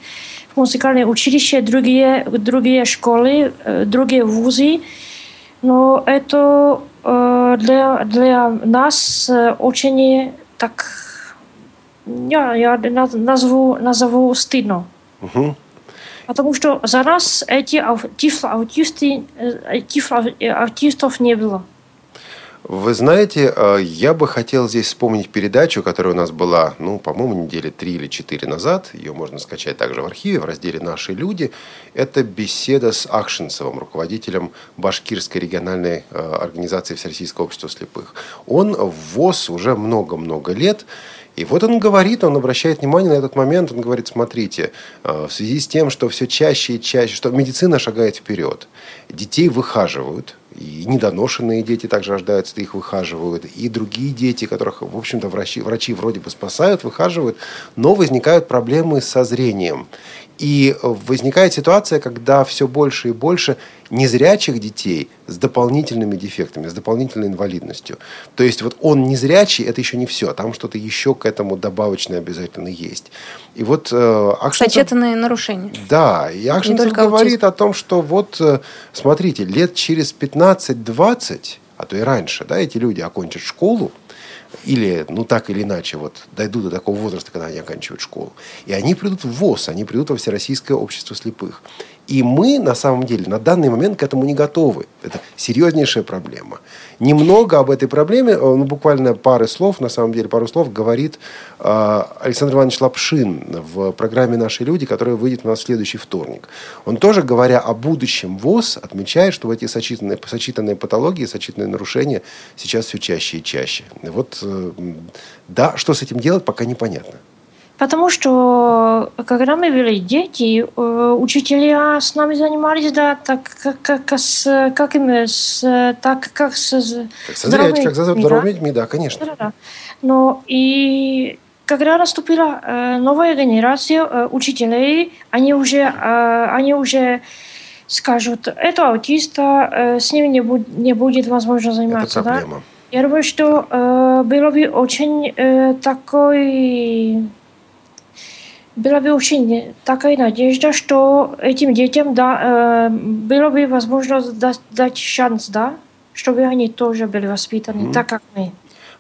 в музыкальное училище, другие, другие школы, э, другие вузы. Но это э, для, для нас э, очень так, я, я наз- назову, назову стыдно. Мгм. Потому что за нас эти ау- тифлоаутисты, э, тифлоаутистов не было. Вы знаете, э, я бы хотел здесь вспомнить передачу, которая у нас была, ну, по-моему, недели три или четыре назад. Ее можно скачать также в архиве в разделе «Наши люди». Это беседа с Ахшинцевым, руководителем Башкирской региональной э, организации Всероссийского общества слепых. Он в ВОЗ уже много-много лет. И вот он говорит, он обращает внимание на этот момент, он говорит, смотрите, э, в связи с тем, что все чаще и чаще, что медицина шагает вперед, детей выхаживают, и недоношенные дети также рождаются, их выхаживают, и другие дети, которых, в общем-то, врачи, врачи вроде бы спасают, выхаживают, но возникают проблемы со зрением. И возникает ситуация, когда все больше и больше незрячих детей с дополнительными дефектами, с дополнительной инвалидностью. То есть вот он незрячий, это еще не все, там что-то еще к этому добавочное обязательно есть. И вот э, Акшинцев- Сочетанные нарушения. да, и Акшинцев только говорит о том, что вот, э, смотрите, лет через 15-20, а то и раньше, да, эти люди окончат школу, или, ну так или иначе, вот дойдут до такого возраста, когда они оканчивают школу. И они придут в ВОЗ, они придут во Всероссийское общество слепых. И мы, на самом деле, на данный момент к этому не готовы. Это серьезнейшая проблема. Немного об этой проблеме, э, ну, буквально пары слов, на самом деле, пару слов говорит э, Александр Иванович Лапшин в программе «Наши люди», которая выйдет у нас в следующий вторник. Он тоже, говоря о будущем ВОЗ, отмечает, что эти сочетанные, сочетанные патологии, сочетанные нарушения сейчас все чаще и чаще. Вот, э, да, что с этим делать, пока непонятно. Потому что когда мы были дети, э, учителя с нами занимались, да, так как, как, с, как им, с, так как с Как как со здоровыми детьми, да, конечно. Да-да-да. Но и когда наступила э, новая генерация э, учителей, они уже, э, они уже скажут, это аутиста, э, с ними не, буд- не будет возможно Это заниматься. да? проблема. Я думаю, что э, было бы очень э, такой была бы очень такая надежда, что этим детям да, э, было бы возможность дать, дать шанс, да, чтобы они тоже были воспитаны mm. так, как мы.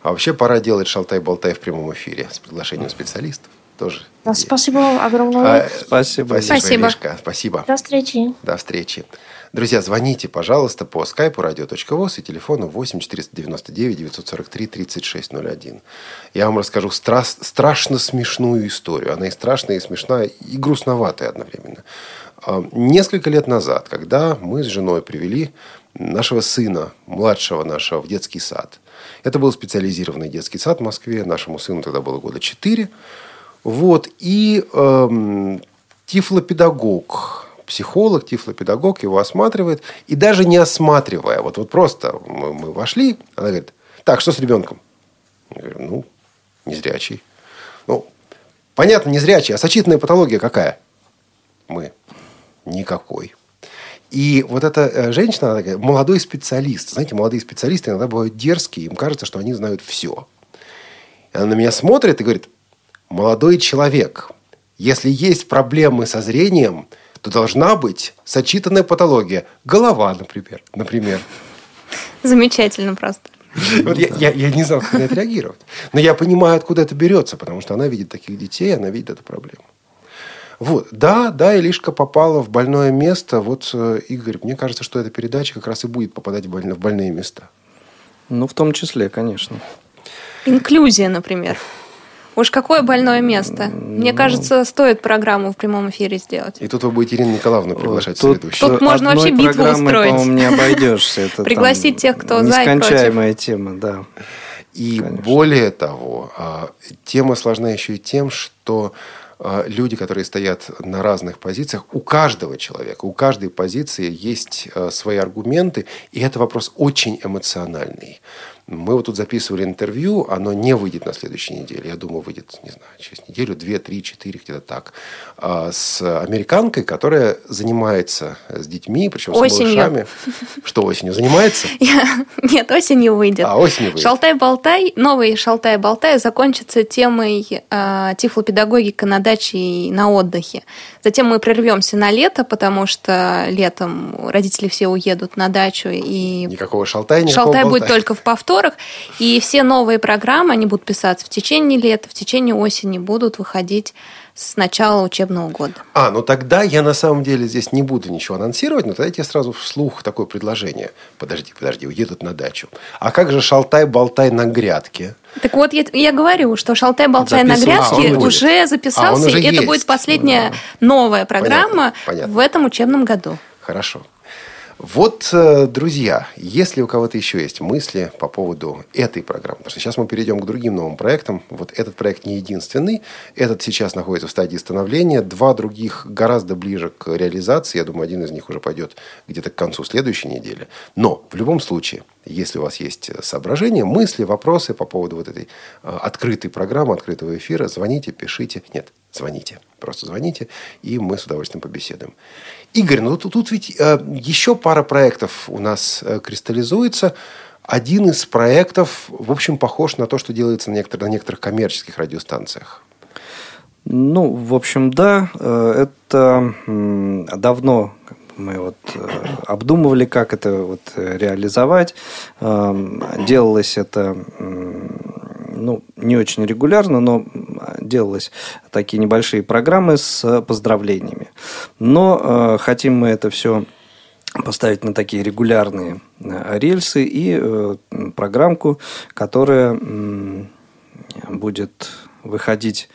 А вообще пора делать шалтай-болтай в прямом эфире с приглашением специалистов. Тоже. Да, спасибо вам огромное. А, спасибо. Спасибо. Спасибо. Спасибо. До встречи. До встречи. Друзья, звоните, пожалуйста, по скайпу radio.voz и телефону 8 499 943 3601. Я вам расскажу стра- страшно смешную историю. Она и страшная, и смешная, и грустноватая одновременно. А, Несколько лет назад, когда мы с женой привели нашего сына, младшего нашего, в детский сад. Это был специализированный детский сад в Москве. Нашему сыну тогда было года 4. Вот. И эм, тифлопедагог, психолог, тифлопедагог его осматривает. И даже не осматривая, вот, вот просто мы, мы вошли, она говорит, так, что с ребенком? Я говорю, ну, незрячий. Ну, понятно, незрячий. А сочетанная патология какая? Мы. Никакой. И вот эта э, женщина, она такая, молодой специалист. Знаете, молодые специалисты иногда бывают дерзкие, им кажется, что они знают все. И она на меня смотрит и говорит, молодой человек, если есть проблемы со зрением, то должна быть сочетанная патология. Голова, например. например. Замечательно просто. Вот я, я, я не знал, как на это реагировать. Но я понимаю, откуда это берется, потому что она видит таких детей, она видит эту проблему. Вот, да, да, Илишка попала в больное место. Вот, э, Игорь, мне кажется, что эта передача как раз и будет попадать в больные, в больные места. Ну, в том числе, конечно. Инклюзия, например. Уж какое больное место. Мне кажется, стоит программу в прямом эфире сделать. И тут вы будете Ирину Николаевну приглашать в Тут, следующую. Тут можно одной вообще битву устроить. по-моему, не обойдешься. Это Пригласить тех, кто за и Нескончаемая тема, да. И Конечно. более того, а, тема сложна еще и тем, что а, люди, которые стоят на разных позициях, у каждого человека, у каждой позиции есть а, свои аргументы, и это вопрос очень эмоциональный. Мы вот тут записывали интервью, оно не выйдет на следующей неделе. Я думаю, выйдет, не знаю, через неделю, две, три, четыре, где-то так. А, С американкой, которая занимается с детьми, причем Осенью. с малышами. Что осенью занимается? Я- Нет, осенью выйдет. А осенью выйдет. Шалтай-болтай, новый Шалтай-болтай закончится темой э, тифлопедагогика на даче и на отдыхе. Затем мы прервемся на лето, потому что летом родители все уедут на дачу и Никакого шалтая, никакого Шалтай будет только в повторах. И все новые программы, они будут писаться в течение лета, в течение осени будут выходить с начала учебного года. А, ну тогда я на самом деле здесь не буду ничего анонсировать, но тогда я тебе сразу вслух такое предложение. Подожди, подожди, уедут на дачу. А как же шалтай-болтай на грядке? Так вот, я, я говорю, что Шалтай-Болтай на грядке А, уже А, записался, уже и это есть. будет последняя новая программа Понятно, понятно. в этом учебном году. Хорошо. Вот, э, друзья, если у кого-то еще есть мысли по поводу этой программы, потому что сейчас мы перейдем к другим новым проектам. Вот этот проект не единственный. Этот сейчас находится в стадии становления. Два других гораздо ближе к реализации. Я думаю, один из них уже пойдет где-то к концу следующей недели. Но в любом случае, если у вас есть соображения, мысли, вопросы по поводу вот этой э, открытой программы, открытого эфира, звоните, пишите. Нет, звоните. Просто звоните, и мы с удовольствием побеседуем. Игорь, ну тут, тут ведь э, еще пара проектов у нас э, кристаллизуется. Один из проектов, в общем, похож на то, что делается на, некоторых, на некоторых коммерческих радиостанциях. Ну, в общем, да, э, это давно мы вот э, обдумывали, как это вот э, реализовать. Эм, Делалось это ну, не очень регулярно, но делалось такие небольшие программы с поздравлениями. Но э, хотим мы это все поставить на такие регулярные э, рельсы и э, программку, которая м, будет выходить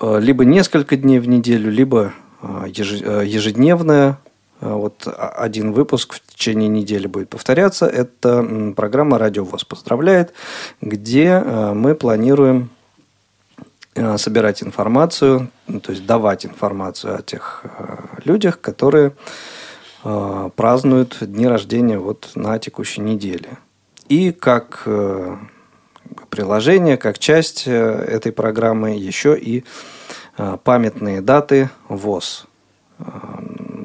э, либо несколько дней в неделю, либо э, э, ежедневная. Э, Вот а- один выпуск в течение недели будет повторяться. Это программа «Радио ВОЗ поздравляет», где э, мы планируем э, собирать информацию, ну, то есть давать информацию о тех людях, которые празднуют дни рождения вот на текущей неделе. И как приложение, как часть э, этой программы еще и памятные даты ВОЗ,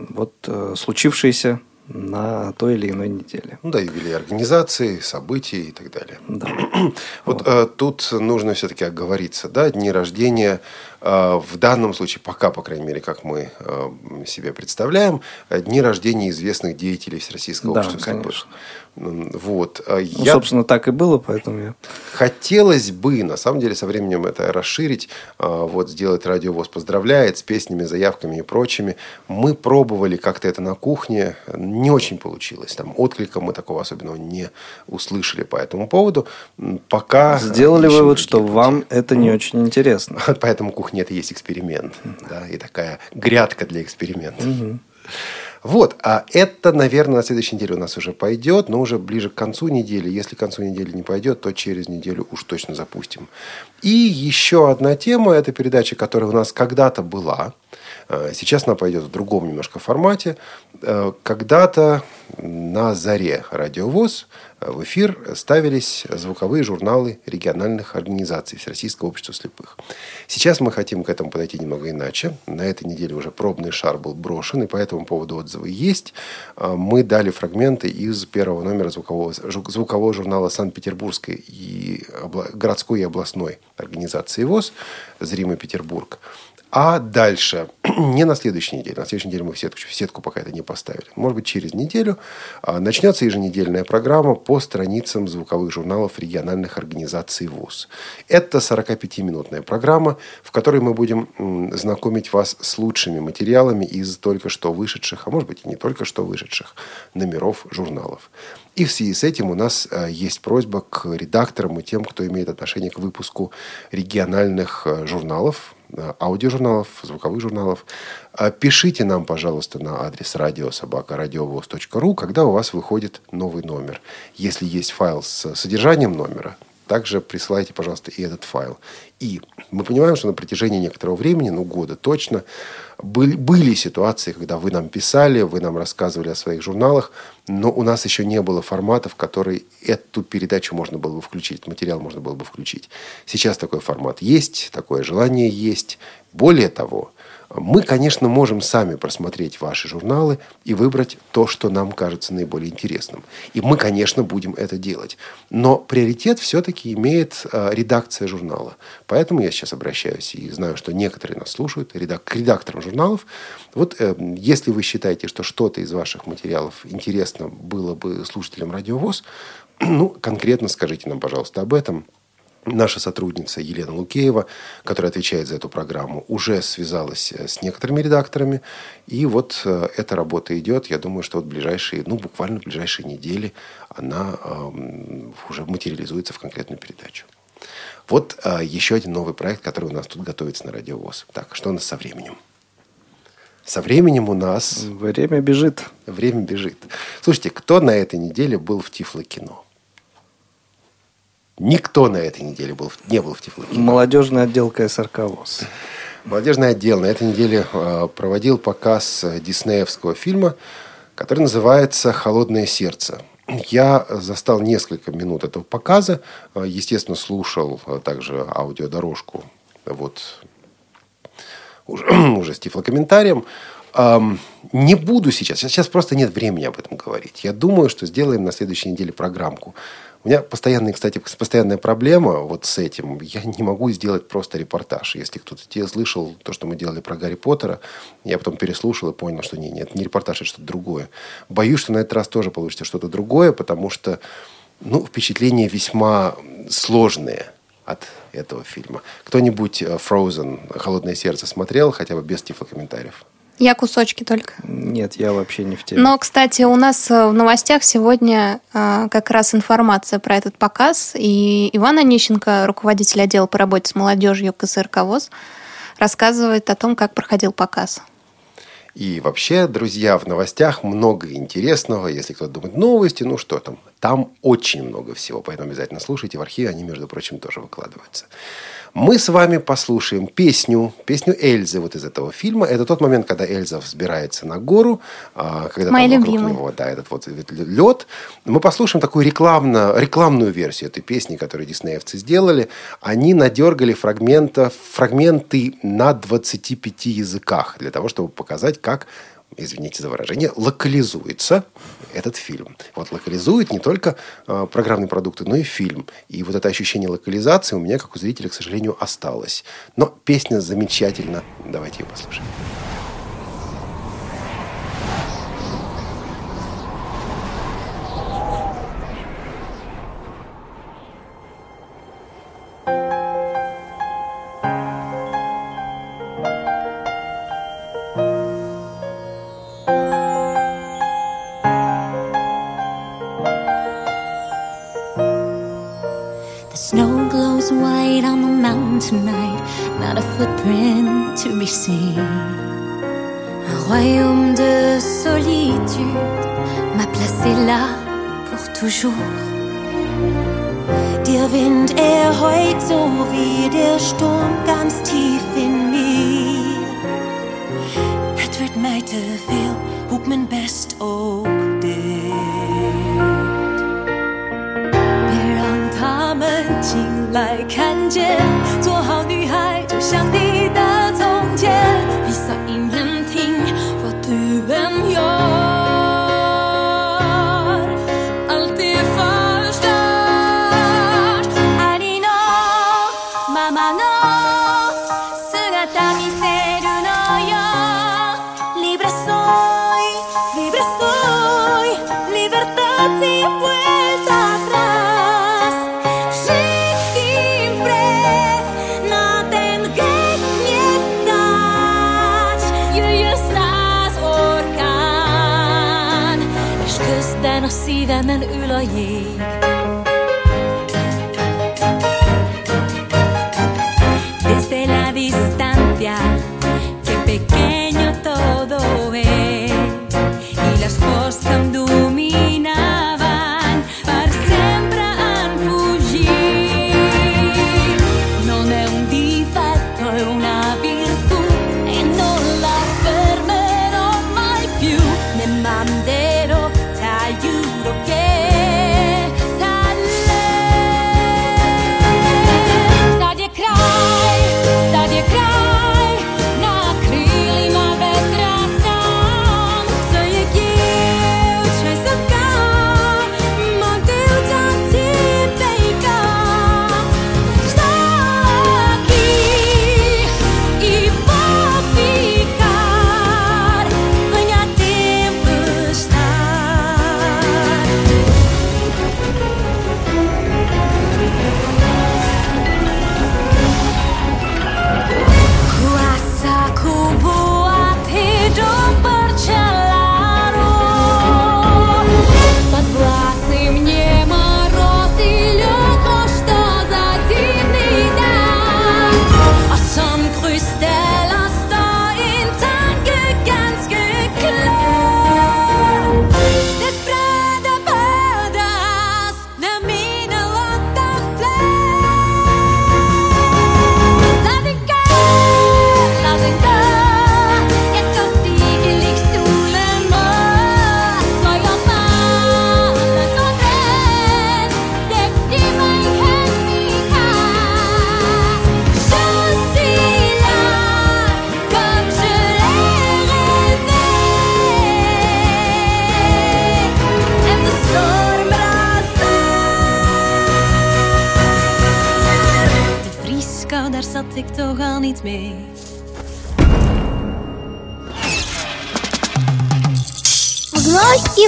вот э, случившиеся на той или иной неделе. Ну да, юбилей организации, событий и так далее. Да. Вот э, тут нужно все-таки оговориться, да, дни рождения в данном случае, пока, по крайней мере, как мы э, себе представляем, дни рождения известных деятелей Всероссийского Да, общества конечно. Вот. Ну, Я собственно, так и было, поэтому я... Хотелось бы, на самом деле, со временем это расширить, вот сделать радиовоз поздравляет с песнями, заявками и прочими. Мы пробовали как-то это на кухне, не очень получилось. Там отклика мы такого особенного не услышали по этому поводу. Пока Сделали вывод, что пути. вам это не очень интересно. Поэтому кухня это есть эксперимент. Да, и такая грядка для эксперимента. Вот, а это, наверное, на следующей неделе у нас уже пойдет, но уже ближе к концу недели. Если к концу недели не пойдет, то через неделю уж точно запустим. И еще одна тема, это передача, которая у нас когда-то была. Э, Сейчас она пойдет в другом немножко формате. Э, Когда-то на заре радиовоз в эфир ставились звуковые журналы региональных организаций Всероссийского общества слепых. Сейчас мы хотим к этому подойти немного иначе. На этой неделе уже пробный шар был брошен, и по этому поводу отзывы есть. А, Мы дали фрагменты из первого номера звукового, звукового журнала Санкт-Петербургской и обла- городской и областной организации ВОЗ «Зримый Петербург». А дальше, не на следующей неделе, на следующей неделе мы в сетку, в сетку пока это не поставили. Может быть, через неделю а, начнется еженедельная программа по страницам звуковых журналов региональных организаций ВУЗ. Это 45-минутная программа, в которой мы будем знакомить вас с лучшими материалами из только что вышедших, а может быть и не только что вышедших номеров журналов. И в связи с этим у нас э, есть просьба к редакторам и тем, кто имеет отношение к выпуску региональных э, журналов, аудиожурналов, звуковых журналов. Э, Пишите нам, пожалуйста, на адрес радиособакарадиовоз.ру, когда у вас выходит новый номер. Если есть файл с содержанием номера, также присылайте, пожалуйста, и этот файл. И мы понимаем, что на протяжении некоторого времени, ну, года точно, были, были ситуации, когда вы нам писали, вы нам рассказывали о своих журналах, но у нас еще не было формата, в который эту передачу можно было бы включить, материал можно было бы включить. Сейчас такой формат есть, такое желание есть. Более того, мы, конечно, можем сами просмотреть ваши журналы и выбрать то, что нам кажется наиболее интересным. И мы, конечно, будем это делать. Но приоритет все-таки имеет э, редакция журнала. Поэтому я сейчас обращаюсь и знаю, что некоторые нас слушают, к редакторам журналов. Вот э, если вы считаете, что что-то из ваших материалов интересно было бы слушателям радиовоз, ну, конкретно скажите нам, пожалуйста, об этом. Наша сотрудница Елена Лукеева, которая отвечает за эту программу, уже связалась э, с некоторыми редакторами. И вот э, эта работа идет. Я думаю, что вот ближайшие, ну, буквально в ближайшие недели она эм, уже материализуется в конкретную передачу. Вот э, еще один новый проект, который у нас тут готовится на Радиовоз. Так, что у нас со временем? Со временем у нас Время бежит. время бежит. Слушайте, кто на этой неделе был в Тифло-кино? Никто на этой неделе был, не был в Тифло-кино. Молодежный отдел КСРК ВОЗ. Молодежный отдел на этой неделе э, проводил показ э, диснеевского фильма, который называется «Холодное сердце». Я застал несколько минут этого показа. Э, Естественно, слушал также аудиодорожку вот, уже, уже с тифлокомментарием. Не буду сейчас, сейчас просто нет времени об этом говорить. Я думаю, что сделаем на следующей неделе программку. У меня постоянная, кстати, постоянная проблема вот с этим. Я не могу сделать просто репортаж. Если кто-то те слышал то, что мы делали про Гарри Поттера, я потом переслушал и понял, что нет, нет, не репортаж, это что-то другое. Боюсь, что на этот раз тоже получится что-то другое, потому что ну, впечатления весьма сложные от этого фильма. Кто-нибудь э, Frozen «Холодное сердце» смотрел, хотя бы без тифлокомментариев? Я кусочки только. Нет, я вообще не в теме. Но, кстати, у нас э, в новостях сегодня э, как раз информация про этот показ. И Иван Онищенко, руководитель отдела по работе с молодежью КСРК ВОЗ, рассказывает о том, как проходил показ. И вообще, друзья, в новостях много интересного. Если кто-то думает, новости, ну что там? Там очень много всего, поэтому обязательно слушайте. В архиве они, между прочим, тоже выкладываются. Мы с вами послушаем песню, песню Эльзы вот из этого фильма. Это тот момент, когда Эльза взбирается на гору, а, когда Моя там вокруг любимая. него да, этот вот лед. Мы послушаем такую рекламно, рекламную версию этой песни, которую диснеевцы сделали. Они надергали фрагментов, фрагменты на 25 языках для того, чтобы показать, как извините за выражение, локализуется этот фильм. Вот локализует не только э, программные продукты, но и фильм. И вот это ощущение локализации у меня, как у зрителя, к сожалению, осталось. Но песня замечательна. Давайте ее послушаем. pour toujours. Der Wind, er heult so wie der Sturm ganz tief in mir. Het wordt mij te veel, hoe mijn best ook deed. 别让他们进来看见，做好女孩就像你 sydämen.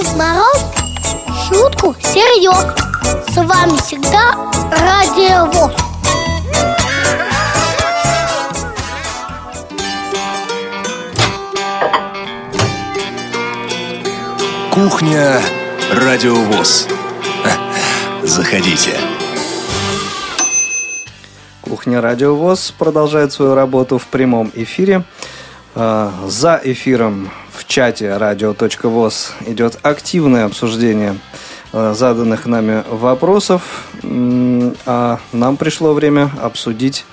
В мороз шутку серьез. С вами всегда Радио ВОЗ. Кухня Радиовоз. Заходите. Кухня Радио ВОЗ продолжает свою работу в прямом эфире. А, За эфиром чате radio.voz идет активное обсуждение а, заданных нами вопросов. А нам пришло время обсудить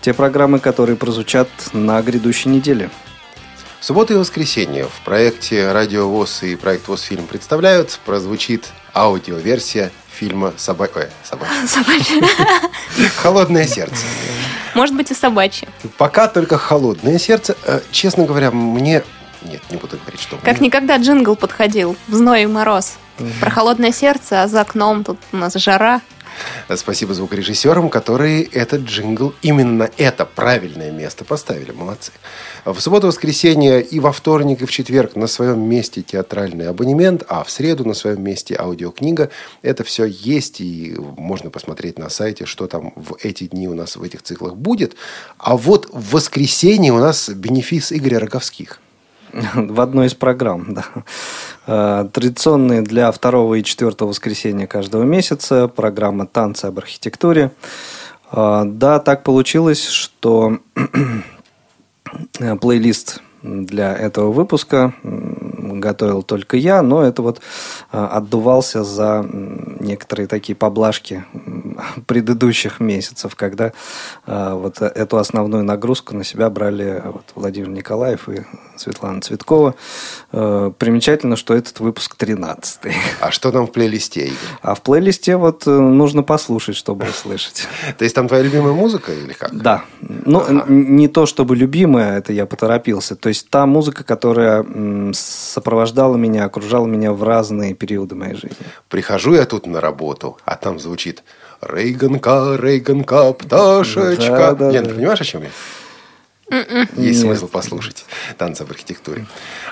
те программы, которые прозвучат на грядущей неделе. В субботу и воскресенье в проекте «Радио ВОЗ» и проект ВОЗ фильм представляют, прозвучит аудиоверсия фильма «Соба... Ой, собачье. Собачье. «Холодное сердце». Может быть, и собачье. Пока только «Холодное сердце». Э, Честно говоря, мне Нет, не буду говорить, что... Как никогда джингл подходил в зной и мороз. Про холодное сердце, а за окном тут у нас жара. Спасибо звукорежиссерам, которые этот джингл, именно это правильное место поставили. Молодцы. В субботу-воскресенье и во вторник, и в четверг на своем месте театральный абонемент, а в среду на своем месте аудиокнига. Это все есть, и можно посмотреть на сайте, что там в эти дни у нас в этих циклах будет. А вот в воскресенье у нас бенефис Игоря Роговских. В одной из программ, да. Э, традиционные для второго и четвертого воскресенья каждого месяца программа «Танцы об архитектуре». Э, да, так получилось, что плейлист для этого выпуска готовил только я, но это вот а, отдувался за некоторые такие поблажки предыдущих месяцев, когда а, вот эту основную нагрузку на себя брали вот Владимир Николаев и Светлана Цветкова. А, примечательно, что этот выпуск 13 А что там в плейлисте? А в плейлисте вот э, нужно послушать, чтобы услышать. То есть там твоя любимая музыка или как? Да. Ну, не то чтобы любимая, это я поторопился. То есть та музыка, которая сопровождала меня, окружала меня в разные периоды моей жизни. Прихожу я тут на работу, а там звучит Рейганка, Рейганка, пташечка. Да, да, Лен, да. понимаешь, о чем я? М-м. Есть Нет. смысл послушать танцы в архитектуре.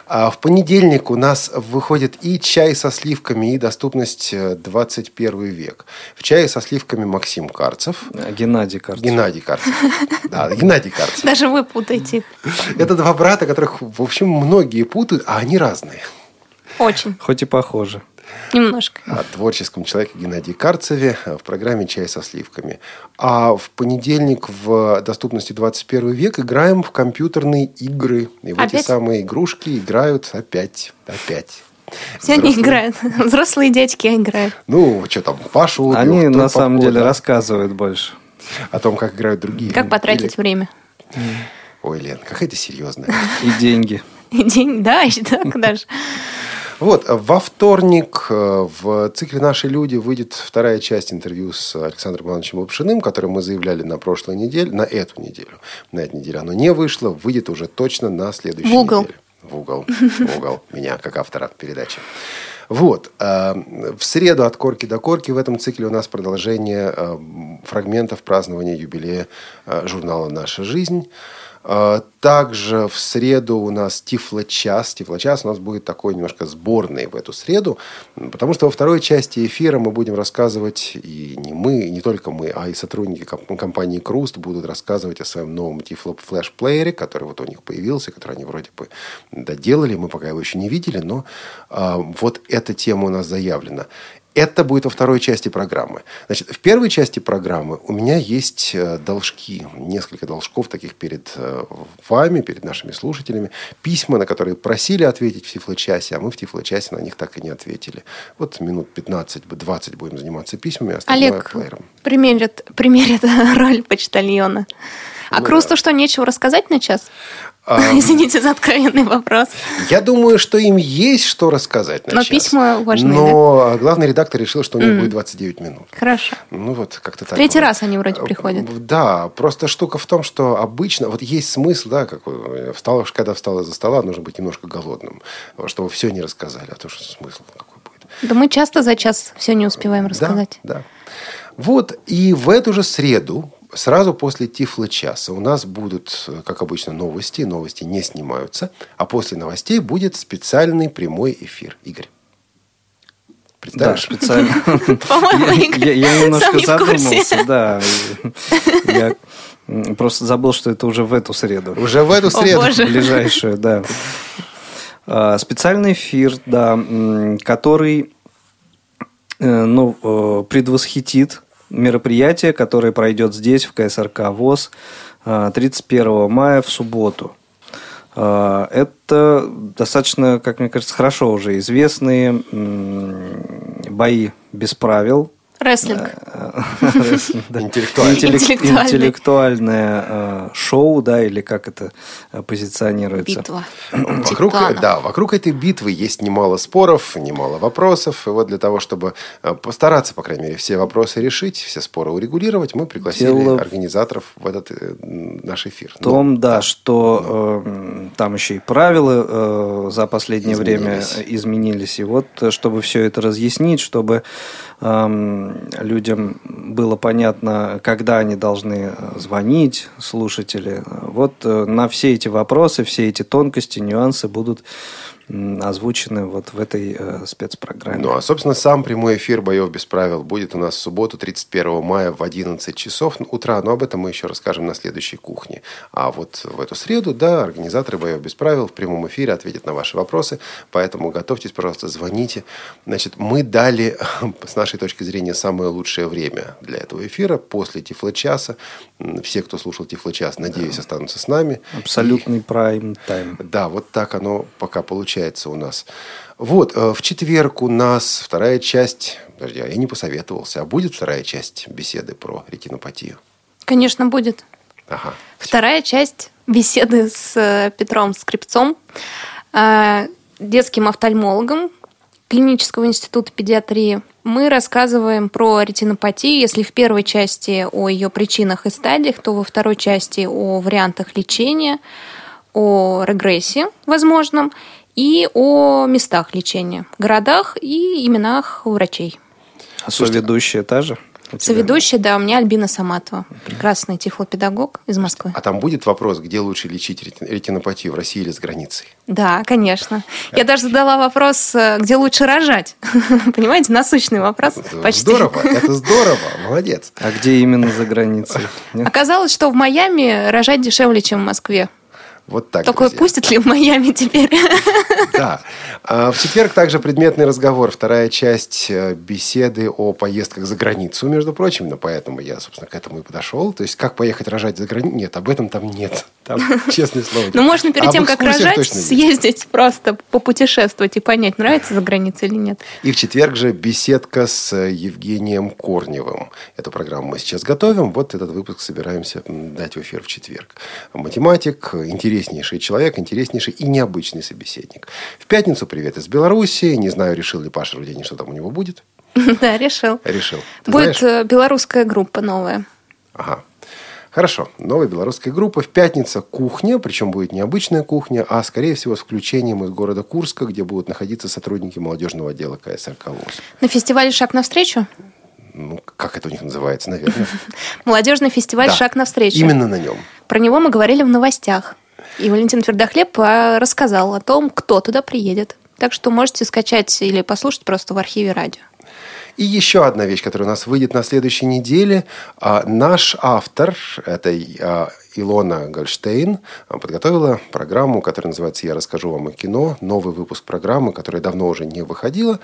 А в понедельник у нас выходит и чай со сливками, и доступность 21 э, век. В чае со сливками Максим Карцев. Геннадий Карцев. Геннадий Карцев. Да, Геннадий Карцев. Даже вы путаете. Это два брата, которых, в общем, многие путают, а они разные. Очень. Хоть и похожи. Немножко. О творческом человеке Геннадии Карцеве в программе «Чай со сливками». А в понедельник в доступности 21 век играем в компьютерные игры. И вот эти самые игрушки играют опять. Опять. Все они играют. Взрослые дядьки играют. Ну, что там, Пашу Они на самом деле рассказывают больше. О том, как играют другие. Как потратить Или... время. Ой, Лен, какая ты серьезная. И деньги. И деньги, да, и так даже. Вот, во вторник э, в цикле «Наши люди» выйдет вторая часть интервью с Александром Ивановичем Лапшиным, которое мы заявляли на прошлой неделе, на эту неделю. На эту неделю оно не вышло, выйдет уже точно на следующей в угол. неделе. В угол. В угол. Меня, как автора передачи. Вот. Э, в среду от корки до корки в этом цикле у нас продолжение э, фрагментов празднования юбилея журнала «Наша жизнь». А, также в среду у нас Тифлочас. Тифлочас у нас будет такой немножко сборный в эту среду, потому что во второй части эфира мы будем рассказывать, и не мы, и не только мы, а и сотрудники компании Круст будут рассказывать о своем новом Тифло флеш-плеере, который вот у них появился, который они вроде бы доделали, мы пока его еще не видели, но а, вот эта тема у нас заявлена. Это будет во второй части программы. Значит, в первой части программы у меня есть э, должки, несколько должков таких перед э, вами, перед нашими слушателями, письма, на которые просили ответить в Тифло-часе, а мы в Тифло-часе на них так и не ответили. Вот минут 15-20 будем заниматься письмами, а Олег плеером. примерит, примерит роль почтальона. А ну, Крусту что, нечего рассказать на час? Извините за откровенный вопрос. Я думаю, что им есть что рассказать на Но час. письма важны, Но да? главный редактор решил, что у них mm. будет 29 минут. Хорошо. Ну вот как-то так. Третий раз они вроде приходят. Да, просто штука в том, что обычно, вот есть смысл, да, как встал, когда встал из-за стола, нужно быть немножко голодным, чтобы все не рассказали, а то что смысл какой будет. Да мы часто за час все не успеваем рассказать. Да, да. Вот, и в эту же среду, Сразу после Тифло-часа у нас будут, как обычно, новости. Новости не снимаются. А после новостей будет специальный прямой эфир. Игорь. Да, специально. Я немножко задумался, да. Я просто забыл, что это уже в эту среду. Уже в эту среду. Ближайшую, да. А, специальный эфир, да, который э, ну, э, предвосхитит мероприятие, которое пройдет здесь, в КСРК ВОЗ, 31 а, мая в субботу. А, это достаточно, как мне кажется, хорошо уже известные бои без правил. Рестлинг. Интеллектуальное э, шоу, да, или как это э, позиционируется. Битва. Вокруг, да, вокруг этой битвы есть немало споров, немало вопросов. И вот для того, чтобы э, постараться, по крайней мере, все вопросы решить, все споры урегулировать, мы пригласили Дело организаторов в этот наш эфир. В том, Ну, да, что э, там еще и правила э, за последнее время Изменились. изменились. И вот, чтобы все это разъяснить, чтобы эм, людям было понятно, когда они должны э, звонить, слушатели, вот э, на все эти вопросы, все эти тонкости, нюансы будут озвучены вот в этой э, спецпрограмме. Ну, а, собственно, сам прямой эфир «Боев без правил» будет у нас в субботу, 31 мая в 11 часов утра. Но об этом мы еще расскажем на следующей кухне. А вот в эту среду, да, организаторы «Боев без правил» в прямом эфире ответят на ваши вопросы. Поэтому готовьтесь, пожалуйста, звоните. Значит, мы дали, с нашей точки зрения, самое лучшее время для этого эфира после Тифло-часа. Все, кто слушал Тифло-час, надеюсь, останутся с нами. Абсолютный прайм-тайм. Да, вот так оно пока получается у нас. Вот, э, в четверг у нас вторая часть... Подожди, а я не посоветовался. А будет вторая часть беседы про ретинопатию? Конечно, будет. Ага. Вторая часть беседы с э, Петром Скрипцом, э, детским офтальмологом клинического института педиатрии. Мы рассказываем про ретинопатию. Если в первой части о ее причинах и стадиях, то во второй части о вариантах лечения, о регрессии возможном и о местах лечения, городах и именах врачей. А соведущая та же? Соведущая, да, у меня Альбина Саматова, прекрасный тифлопедагог из Москвы. А там будет вопрос, где лучше лечить рети- ретинопатию, в России или за границей? Да, конечно. Я даже задала вопрос, э, где лучше рожать. Понимаете, насущный вопрос. Почти. Здорово, это здорово, молодец. А где именно за границей? Нет? Оказалось, что в Майами рожать дешевле, чем в Москве. Вот так, друзья. пустят ли в Майами теперь? Да. А В четверг также предметный разговор. Вторая часть э, беседы о поездках за границу, между прочим. Но поэтому я, собственно, к этому и подошел. То есть, как поехать рожать за границу? Нет, об этом там нет. Там, честное слово. Ну, можно перед тем, как рожать, съездить просто попутешествовать и понять, нравится за границей или нет. И в четверг же беседка с э, Евгением Корневым. Эту программу мы сейчас готовим. Вот этот выпуск собираемся дать в эфир в четверг. Математик, интереснейший человек, интереснейший и необычный собеседник. В пятницу привет из Беларуси. Не знаю, решил ли Паша Рудени, что там у него будет. Да, решил. Решил. Ты Будет знаешь? э, белорусская группа новая. Ага. Хорошо. Новая белорусская группа. В пятницу кухня, причем будет не обычная кухня, а, скорее всего, с включением из города Курска, где будут находиться сотрудники молодежного отдела КСРК ВОЗ. На фестивале «Шаг навстречу»? Ну, как это у них называется, наверное. Молодежный фестиваль Да. «Шаг навстречу». Именно на нем. Про него мы говорили в новостях. И Валентин Твердохлеб а, рассказал о том, кто туда приедет. Так что можете скачать или послушать просто в архиве радио. И еще одна вещь, которая у нас выйдет на следующей неделе. А, Наш автор, это а, Илона Гольштейн, подготовила программу, которая называется «Я расскажу вам о кино». Новый выпуск программы, которая давно уже не выходила.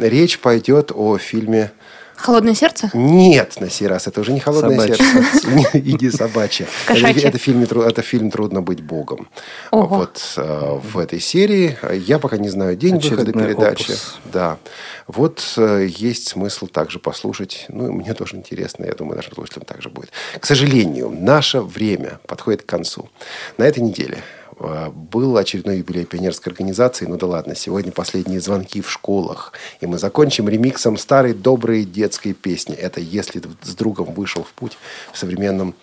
Речь пойдет о фильме «Холодное сердце»? Нет, на сей раз это уже не холодное Собачье. сердце. Иди собачье. Это, Кошачье. это фильм, «Тру- это фильм Трудно быть Богом. Ого. Вот э, в этой серии. Я пока не знаю день выхода передачи. опус. Да. Вот э, есть смысл также послушать. Ну, и мне тоже интересно. Я думаю, нашим слушателям также будет. К сожалению, наше время подходит к концу. На этой неделе был очередной юбилей пионерской организации. Ну да ладно, сегодня последние звонки в школах. И мы закончим ремиксом старой доброй детской песни. Это «Если ты с другом вышел в путь» в современном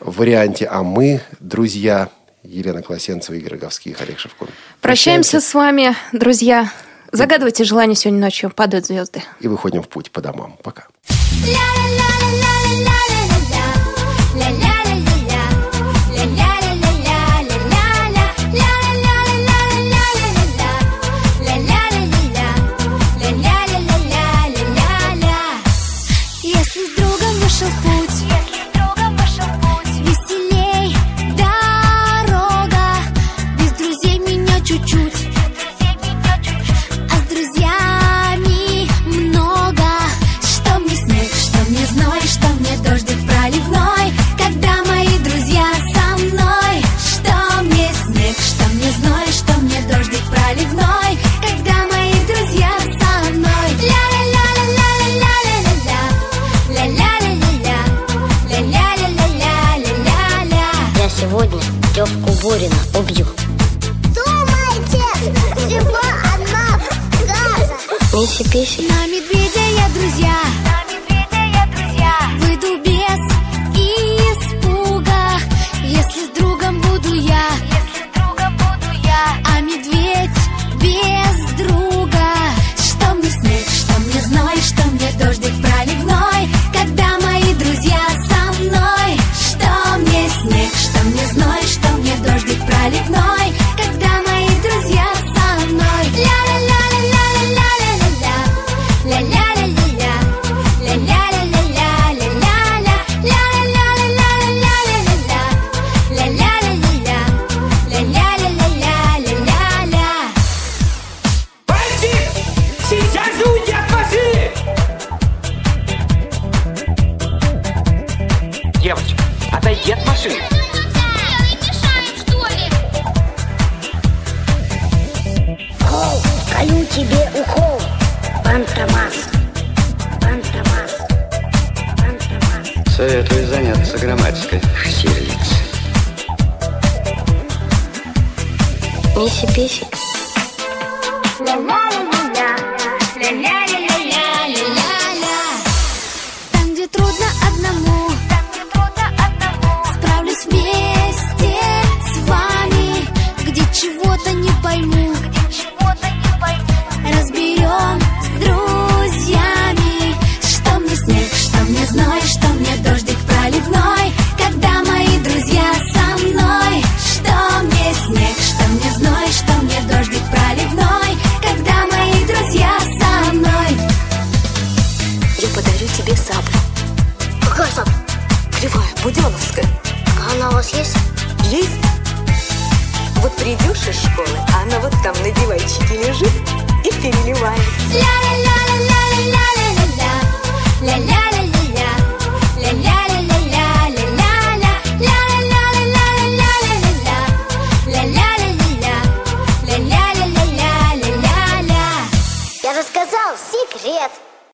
варианте. А мы, друзья, Елена Колосенцева, Игорь Роговских, Олег Шевкун. Прощаемся с вами, друзья. Загадывайте желание сегодня ночью. Падают звезды. И выходим в путь по домам. Пока. Если Горина убью. Думайте, всего одна газа. Миси-писи. На медведя я друзья.